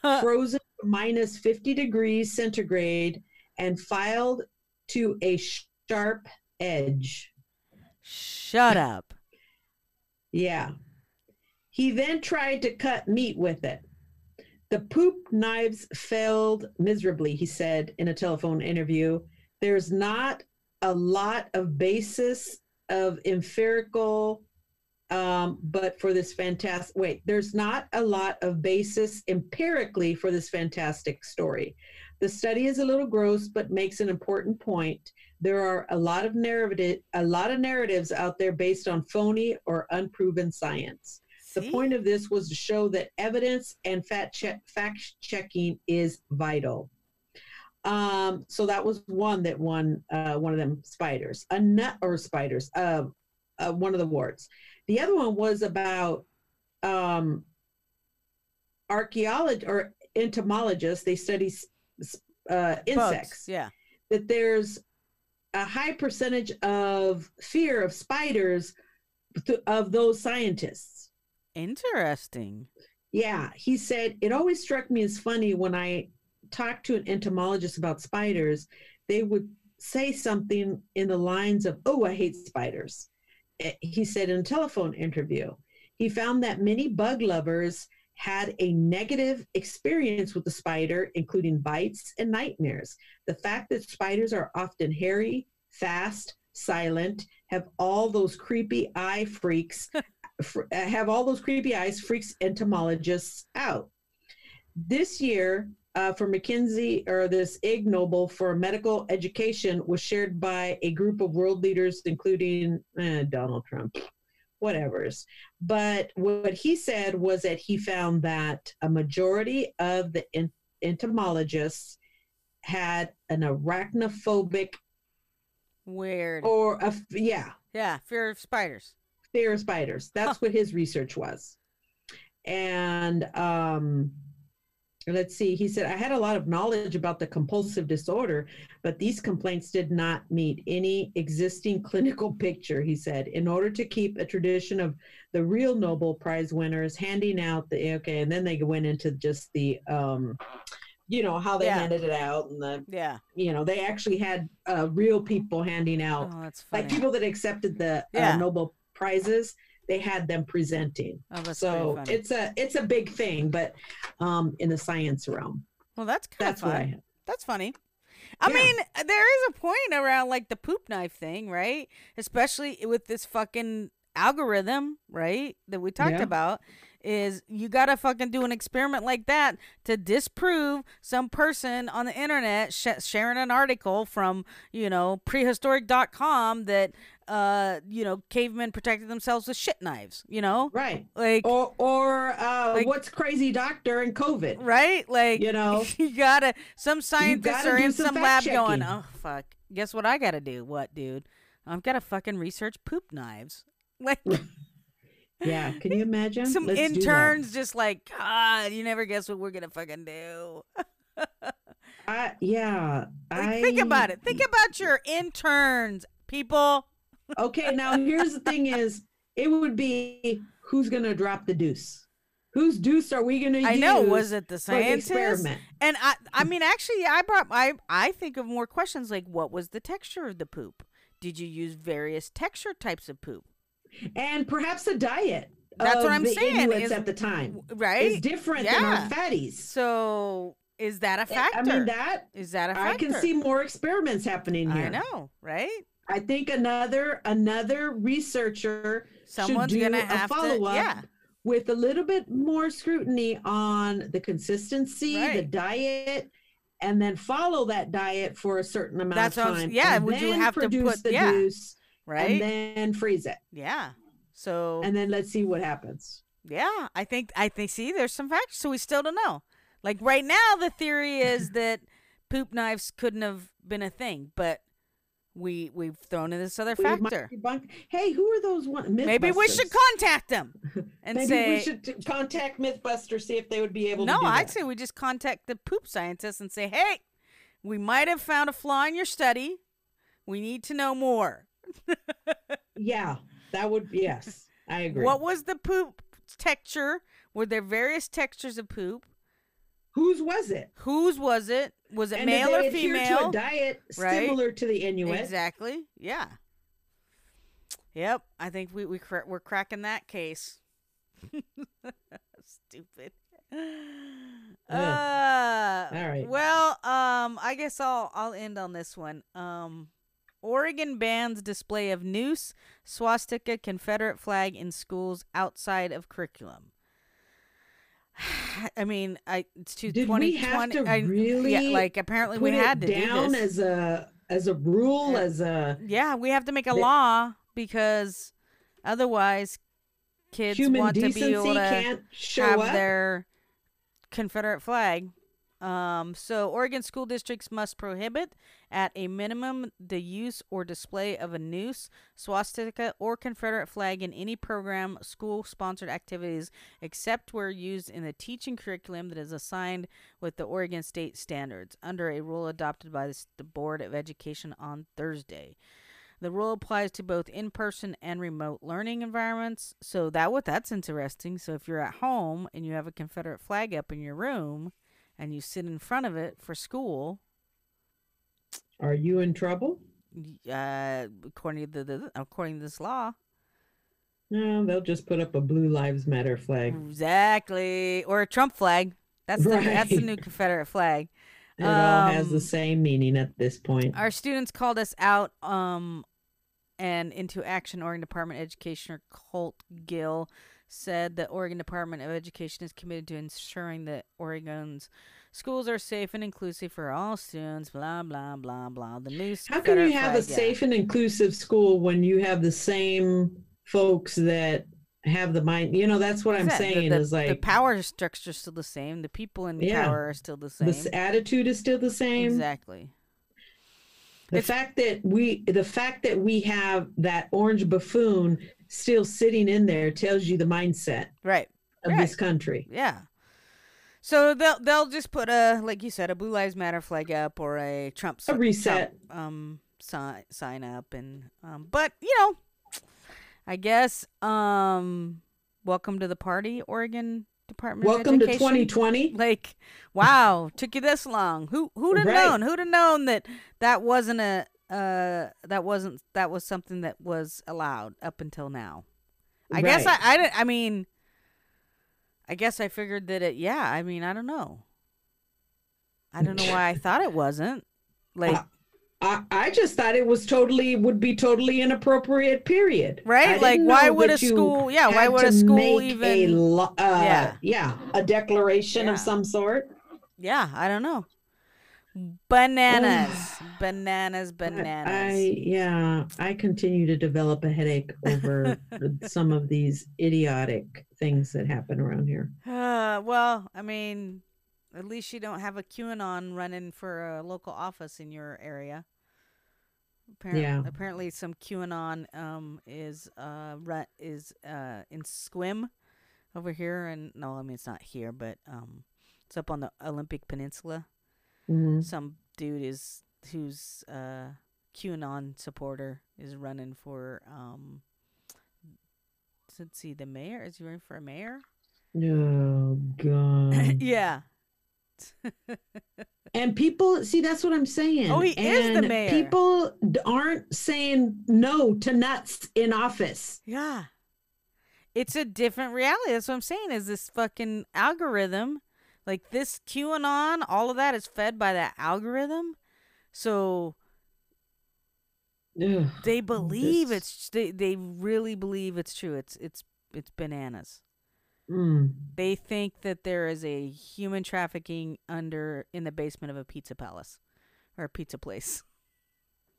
frozen minus 50 degrees centigrade and filed to a sharp edge. Shut up. Yeah. He then tried to cut meat with it. The poop knives failed miserably, he said in a telephone interview. There's not a lot of basis of empirical, um, but for this fantastic, wait, there's not a lot of basis empirically for this fantastic story. The study is a little gross, but makes an important point. There are a lot of narrative, a lot of narratives out there based on phony or unproven science. The point of this was to show that evidence and fact check, fact checking is vital. Um, so that was one that won uh, one of them spiders, a nut or spiders, uh, uh, one of the awards. The other one was about um, archaeology or entomologists. They study uh, Bugs, insects. Yeah. That there's a high percentage of fear of spiders of those scientists. Interesting. Yeah, he said it always struck me as funny when I talked to an entomologist about spiders, they would say something in the lines of, "Oh, I hate spiders." Eh, He said in a telephone interview, he found that many bug lovers had a negative experience with the spider, including bites and nightmares. The fact that spiders are often hairy, fast, silent, have all those creepy eye freaks fr- have all those creepy eyes freaks entomologists out. This year, uh, for McKinsey, or this Ig Nobel for medical education was shared by a group of world leaders, including eh, Donald Trump, whatever's. But what he said was that he found that a majority of the en- entomologists had an arachnophobic Weird. or a f- yeah Yeah, fear of spiders. fear of spiders. That's what his research was. And um, let's see, he said, I had a lot of knowledge about the compulsive disorder, but these complaints did not meet any existing clinical picture, he said. In order to keep a tradition of the real Nobel Prize winners handing out the, okay, and then they went into just the, um, you know, how they Yeah. handed it out and the, Yeah. you know, they actually had uh, real people handing out Oh, like people that accepted the Yeah. uh, Nobel prizes, they had them presenting. oh, so it's a it's a big thing, but um, in the science realm, well, that's kind of that's what I fun. That's funny. I Yeah. mean, there is a point around like the poop knife thing, right? Especially with this fucking algorithm, right? That we talked Yeah. about is you got to fucking do an experiment like that to disprove some person on the internet sh- sharing an article from, you know, prehistoric.com that uh, you know, cavemen protected themselves with shit knives, you know? Right. Like Or or uh, Like- what's crazy doctor and COVID? right? Like You know? you gotta. Some scientists gotta are in some some lab fact going, "Oh fuck, guess what I gotta do? What, dude? I've gotta fucking research poop knives." Like Yeah. Can you imagine? some Let's interns, just like God, you never guess what we're gonna fucking do. I, yeah. Like, I think about it. Think about your interns, people. Okay. Now here's the thing: is it would be who's gonna drop the deuce? Whose deuce are we gonna use? I know. Was it the for the experiment? And I, I mean, actually, I brought, I, I think of more questions like, what was the texture of the poop? Did you use various texture types of poop? and perhaps the diet. That's of what I'm the saying, is- at the time Right? is different than our fatties. So is that a factor? I mean that is that a factor? I can see more experiments happening here. I know, right? I think another another researcher Someone's should do a have follow up yeah, with a little bit more scrutiny on the consistency, the diet, and then follow that diet for a certain amount That's of I'm time. yeah, and would you then have to produce put- the yeah, juice right, and then freeze it, yeah. So and then let's see what happens. yeah, I think I think see, there's some factors, so we still don't know. Like right now, the theory is that poop knives couldn't have been a thing, but we we've thrown in this other We factor. Hey, who are those one? Maybe we should contact them and Maybe say we should t- contact MythBusters see if they would be able no. I'd that. say we just contact the poop scientists and say, hey, we might have found a flaw in your study. We need to know more. Yeah, that would yes, I agree. What was the poop texture? Were there various textures of poop? Whose was it? Whose was it? Was it and male or adhere to female? a diet Right? similar to the Inuit? Exactly. Yeah. Yep. I think we we cra- we're cracking that case. Stupid. Uh, All right. Well, um, I guess I'll I'll end on this one. Um, Oregon bans display of noose, swastika, Confederate flag in schools outside of curriculum. I mean, I it's to Did we have 2020. to I, really yeah, like apparently we had to down do this. as a as a rule, Uh, as a yeah, we have to make a law because otherwise, kids human want to be able to can't show have up. their Confederate flag. Um, so Oregon school districts must prohibit at a minimum the use or display of a noose, swastika, or Confederate flag in any program, school sponsored activities, except where used in the teaching curriculum that is assigned with the Oregon state standards under a rule adopted by the Board of Education on Thursday. The rule applies to both in-person and remote learning environments. So that what that's interesting. So if you're at home and you have a Confederate flag up in your room and you sit in front of it for school, Are you in trouble? uh, according to the, the according to this law, No, they'll just put up a Blue Lives Matter flag. exactly, or a Trump flag. That's the that's the new Confederate flag. It all has the Um, same meaning at this point. Our students called us out um and into action Oregon Department of Education or Colt Gill said the Oregon Department of Education is committed to ensuring that Oregon's schools are safe and inclusive for all students, blah blah blah blah. The news. How can you have a safe and inclusive school when you have the same folks that have the mind? You know, that's what I'm Exactly. The- saying the, is like the power structure is still the same. The people in Yeah. power are still the same. This attitude is still the same. Exactly. The It's- fact that we the fact that we have that orange buffoon still sitting in there tells you the mindset Right. of Right. this country. Yeah. So they'll they'll just put a like you said a Blue Lives Matter flag up or a Trump A reset. Trump, um sign sign up and um but you know I guess um welcome to the party Oregon Department Welcome to 2020. Like wow, took you this long. Who who'd have Right. known? Who'd have known that that wasn't a uh that wasn't that was something that was allowed up until now. I guess I I didn't I mean I guess I figured that it yeah, I mean, I don't know. I don't know why I thought it wasn't. Like Uh, I, I just thought it was totally would be totally inappropriate. Period. Right? Like, why would a school- yeah, why would a school even- A uh, Yeah. yeah, a declaration Yeah. of some sort. yeah, I don't know. Bananas. bananas, bananas. I yeah, I continue to develop a headache over some of these idiotic things that happen around here. Uh, well, I mean, at least you don't have a QAnon running for a local office in your area. Apparently, Yeah. apparently some QAnon um is uh run is uh in Sequim over here and no, I mean it's not here, but um it's up on the Olympic Peninsula. Mhm. Some dude is who's uh QAnon supporter is running for um let's see the mayor is he running for a mayor? Oh God. yeah. And people see that's what I'm saying. Oh, he is the mayor. People aren't saying no to nuts in office. Yeah. It's a different reality. That's what I'm saying. Is this fucking algorithm, like this QAnon, all of that is fed by that algorithm. So Ugh, they believe this- it's they they really believe it's true. It's it's it's bananas. mm. They think that there is a human trafficking under in the basement of a pizza palace or a pizza place.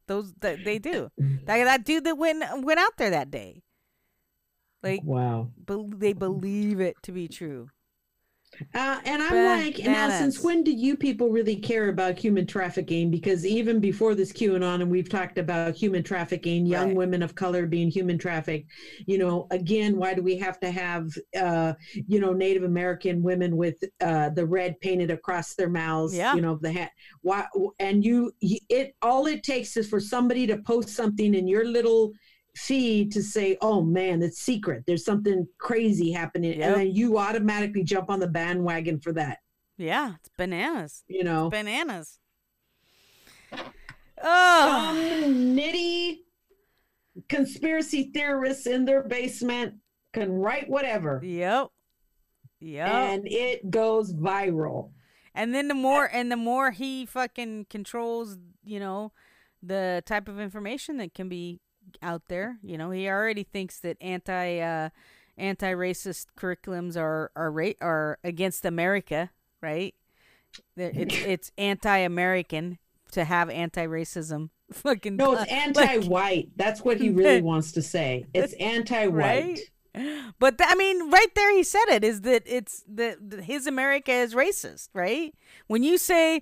Those that they do. That that dude that went went out there that day. Like Wow. bel they believe it to be true. Uh, and I'm like, now since when do you people really care about human trafficking? Because even before this QAnon, and we've talked about human trafficking, young Right. women of color being human trafficked. You know, again, why do we have to have, uh, you know, Native American women with uh, the red painted across their mouths? Yeah. You know, the hat. Why? And you, it all it takes is for somebody to post something in your little feed to say, "Oh man, it's secret. There's something crazy happening," Yep. and then you automatically jump on the bandwagon for that. Yeah, it's bananas. You know, Bananas. Oh, some nitty conspiracy theorists in their basement can write whatever, yep, yep. and it goes viral. And then the more and the more he fucking controls, you know, the type of information that can be out there. You know, he already thinks that anti uh anti-racist curriculums are are ra- are against America, right? It's it's anti-American to have anti-racism. Fucking No, it's anti-white. That's what he really wants to say. It's anti-white. right? But I mean, right there, he said it is that it's that that his America is racist, right? When you say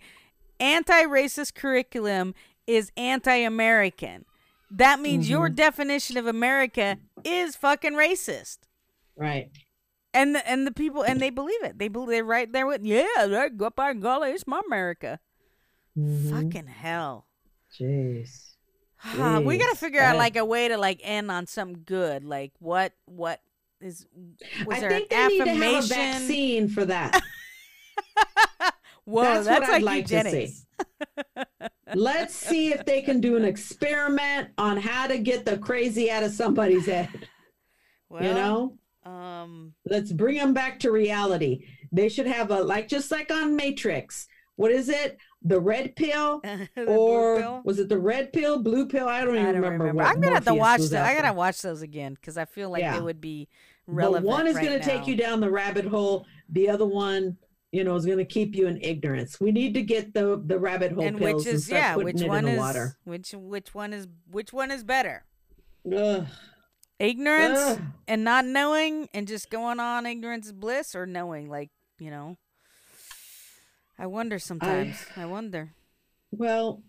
anti-racist curriculum is anti-American, that means your definition of America is fucking racist. Right. And the, and the people and they believe it. They believe they're right there with yeah. Go by golly, it's my America. Mhm. Fucking hell. Jeez. Ah, we gotta figure out like a way to like end on something good. Like what what is was I there think an they need to have a vaccine for that. Whoa, That's that's, what I'd like to see. Let's see if they can do an experiment on how to get the crazy out of somebody's head. Well, you know, um, let's bring them back to reality. They should have a like just like on Matrix. What is it? The red pill the or pill? was it the red pill, blue pill? I don't even I don't remember. remember. I'm gonna have to watch that. I gotta watch those again because I feel like Yeah. it would be But relevant. one is right going to take you down the rabbit hole. The other one, you know, is going to keep you in ignorance. We need to get the the rabbit hole and pills which and is start yeah, putting which it one is water. which which one is which one is better? Ugh. Ignorance Ugh. and not knowing and just going on ignorance is bliss, or knowing like you know. I wonder sometimes. I wonder. Well,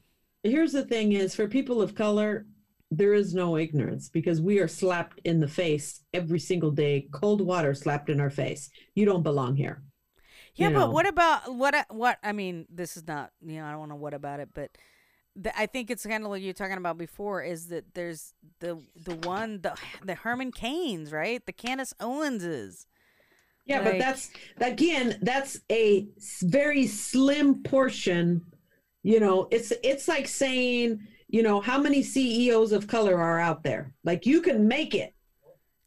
here's the thing: is for people of color, there is no ignorance because we are slapped in the face every single day, cold water slapped in our face. You don't belong here. Yeah, but know. what about what? I- What I mean, this is not you know I don't want to what about it, but the, I think it's kind of like you're talking about before is that there's the the one the the Herman Cains right, the Candace Owenses. Yeah, but that's again, that's a very slim portion. You know, it's it's like saying, you know, how many CEOs of color are out there? Like you can make it.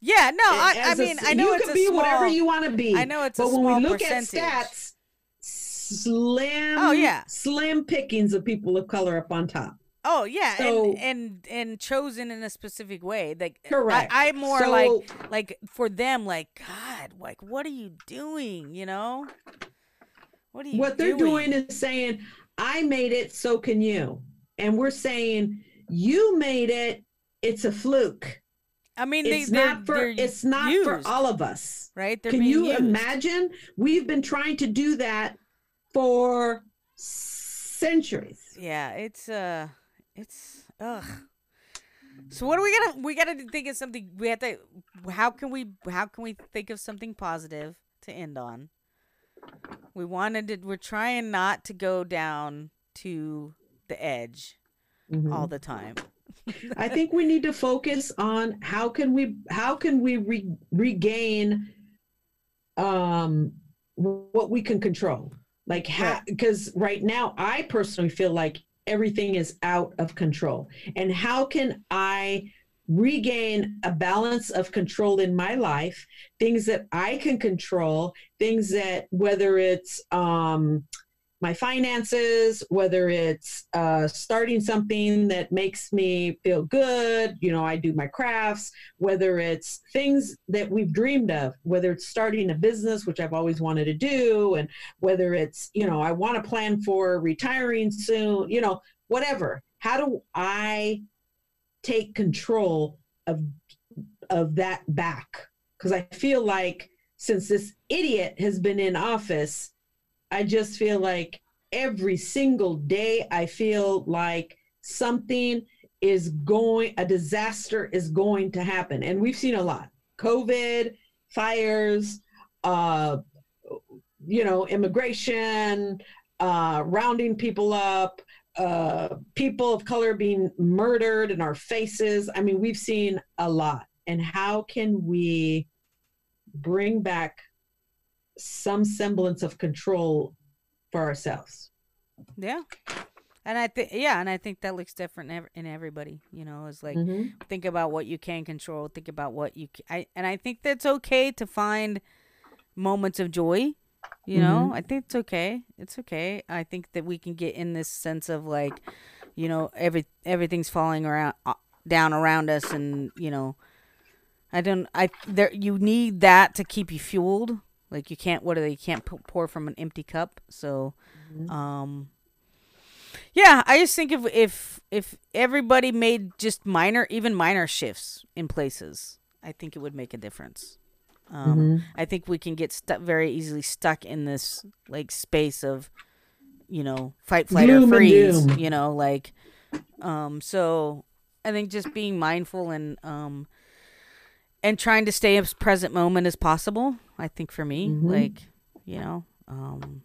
Yeah, no, I, I mean s- I know you it's can a be small, whatever you want to be. I know it's a but when we look percentage. at stats, slim. Oh, yeah. slim pickings of people of color up on top. Oh yeah, So- and and and chosen in a specific way. Like Correct. I, I'm more So- like like for them like God, like what are you doing? You know, what are you? what they're doing is saying, I made it, so can you. And we're saying, you made it, it's a fluke. I mean, It's they, not for it's not for all of us. right? They're Can you used. imagine? We've been trying to do that for centuries. Yeah, it's uh, it's ugh. So what are we gonna? We gotta think of something. We have to. How can we? How can we think of something positive to end on? We wanted to. We're trying not to go down to the edge Mhm. all the time. I think we need to focus on how can we how can we re- regain um what we can control. Like how because right now i personally feel like everything is out of control. And how can i regain a balance of control in my life things that i can control things that whether it's um my finances, whether it's uh, starting something that makes me feel good, you know, I do my crafts, whether it's things that we've dreamed of, whether it's starting a business, which I've always wanted to do, and whether it's, you know, I want to plan for retiring soon, you know, whatever. How do I take control of of that back? Because I feel like since this idiot has been in office, I just feel like every single day I feel like something is going, a disaster is going to happen. And we've seen a lot COVID, fires, uh, you know, immigration, uh, rounding people up, uh, people of color being murdered in our faces. I mean, we've seen a lot. And how can we bring back some semblance of control for ourselves? Yeah. And I think yeah, and I think that looks different in, everybody. You know, it's like Mhm. think about what you can control. Think about what you. ca- I and I think that's okay to find moments of joy. You know, I think it's okay. It's okay. I think that we can get in this sense of like, you know, every everything's falling around down around us, and you know, I don't. I there. You need that to keep you fueled. Like you can't. What are they? You can't pour from an empty cup. So, um, yeah. I just think if if if everybody made just minor, even minor shifts in places, I think it would make a difference. Um, I think we can get stuck very easily stuck in this like space of, you know, fight, flight, Gloom or freeze. You know, like, um. So I think just being mindful and um and trying to stay as present moment as possible. I think for me, Mhm. like you know, um,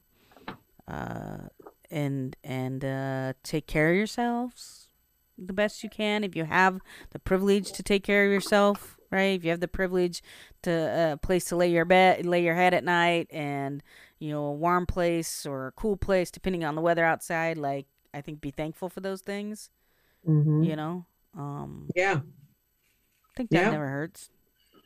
uh, and and uh, take care of yourselves the best you can. If you have the privilege to take care of yourself, right? If you have the privilege to a place to lay your bed, lay your head at night, and you know, a warm place or a cool place, depending on the weather outside. Like, I think be thankful for those things. Mhm. You know, um, Yeah. I think that Yeah. never hurts.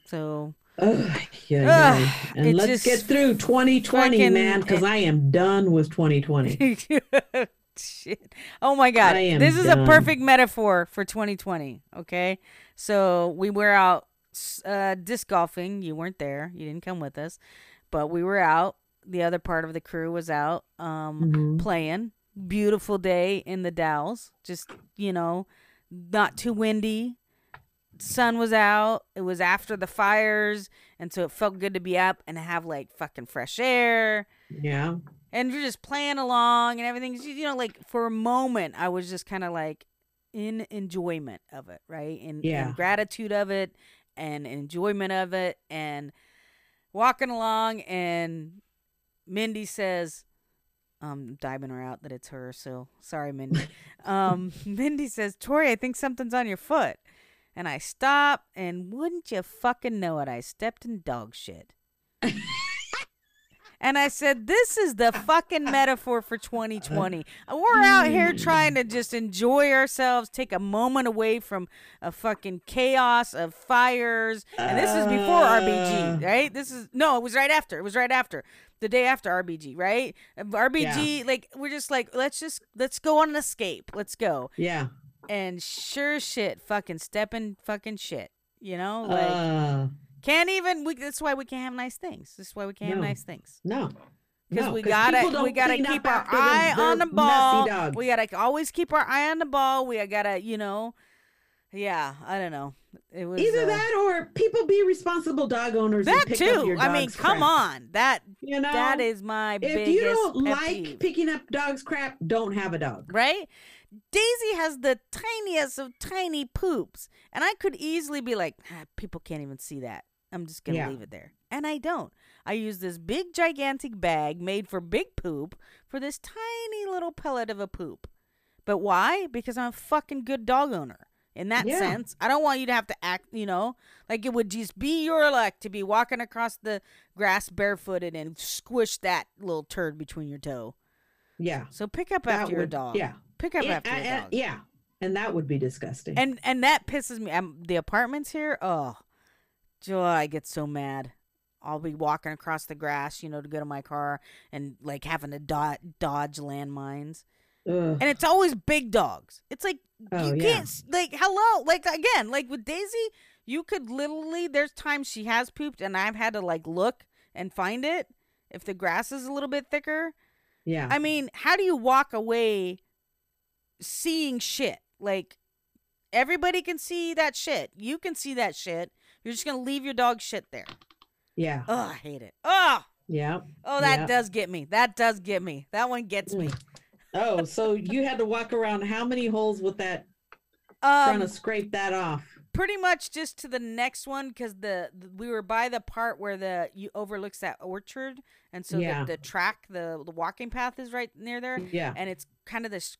So Ugh, yeah, yeah. And let's get through 2020, fucking- man, because I am done with 2020. Shit. Oh my god. This is done. a perfect metaphor for 2020, okay? So we were out uh disc golfing. You weren't there. You didn't come with us. But we were out. The other part of the crew was out um Mhm. playing. Beautiful day in the Dalles. Just, you know, not too windy. Sun was out. It was after the fires, and so it felt good to be up and have like fucking fresh air Yeah. and you're just playing along and everything. You know, like for a moment, I was just kind of like in enjoyment of it, right? And, Yeah. and gratitude of it and enjoyment of it and walking along. And Mindy says, um, diving her out that it's her. So sorry, Mindy. um, Mindy says, Tori, I think something's on your foot. And I stop, and wouldn't you fucking know it? I stepped in dog shit. And I said, This is the fucking metaphor for 2020. We're out here trying to just enjoy ourselves, take a moment away from a fucking chaos of fires. And this is before RBG, right? This is, no, it was right after. It was right after. The day after RBG, right? Uh, RBG, like, we're just like, let's just, let's go on an escape. Let's go. Yeah. And sure shit, fucking stepping fucking shit. You know? Like, Uh, can't even, we, that's why we can't have nice things. This is why we can't No. have nice things no. because No, we gotta we gotta keep our eye on the ball. We gotta always keep our eye on the ball. We gotta you know, yeah. I don't know. It was Either uh, that or people be responsible dog owners. and that too. I mean, come crap. on. That You know, that is my if biggest you don't like peeve. picking up dogs' crap, don't have a dog. right? Daisy has the tiniest of tiny poops, and I could easily be like, ah, people can't even see that. I'm just gonna Yeah. leave it there, and I don't. I use this big gigantic bag made for big poop for this tiny little pellet of a poop. But why? Because I'm a fucking good dog owner. In that Yeah. sense, I don't want you to have to act, you know, like it would just be your luck to be walking across the grass barefooted and squish that little turd between your toe. Yeah, So pick up That after your dog. Yeah, Pick up yeah, after I- I- yeah, and that would be disgusting. And and that pisses me. Um, the apartments here. Oh, joy! I get so mad. I'll be walking across the grass, you know, to go to my car, and like having to dodge, dodge landmines. Ugh. And it's always big dogs. It's like Oh, you yeah. can't like hello, like again, like with Daisy, you could literally. There's times she has pooped, and I've had to like look and find it if the grass is a little bit thicker. yeah, I mean, how do you walk away seeing shit? Like everybody can see that shit. You can see that shit. You're just gonna leave your dog shit there. yeah, Oh, I hate it. Oh, yeah. oh, that Yeah. does get me. That does get me. That one gets me. Oh, so you had to walk around how many holes with that trying Um, to scrape that off? pretty much just to the next one because the, the we were by the part where the you overlooks that orchard, and so Yeah. the, the track, the the walking path is right near there. Yeah, and it's kind of this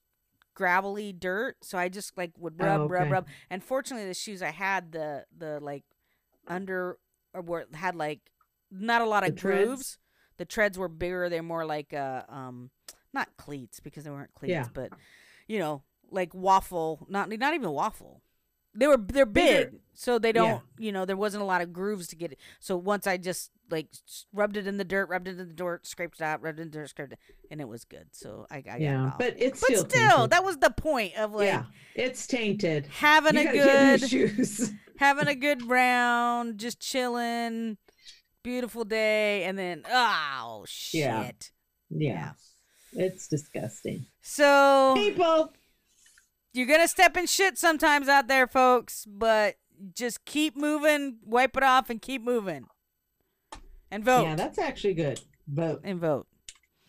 gravelly dirt so i just like would rub Oh, rub okay. rub and fortunately the shoes i had the the like under or were had like not a lot The of treads? grooves the treads were bigger they're more like uh um not cleats because they weren't cleats Yeah. but you know like waffle not not even waffle they were they're big, Bigger. so they don't you know there wasn't a lot of grooves to get it. So once I just like rubbed it in the dirt, rubbed it in the dirt, scraped it out, rubbed it in the dirt, scraped it, and it was good. So I, I got it Yeah, but it's but still still, that was the point of like yeah, it's tainted. having You a gotta get new good shoes. having a good round, just chilling, beautiful day, and then oh shit. Yeah. yeah, it's disgusting. So People, you're gonna step in shit sometimes out there, folks, but just keep moving, wipe it off, and keep moving. And vote. yeah, that's actually good. Vote, and vote.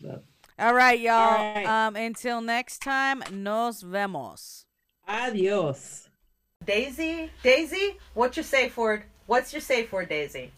vote. All right, y'all. All right. Um, until next time, nos vemos. Adios. Daisy, Daisy, what's your safe word? What's your safe word, Daisy?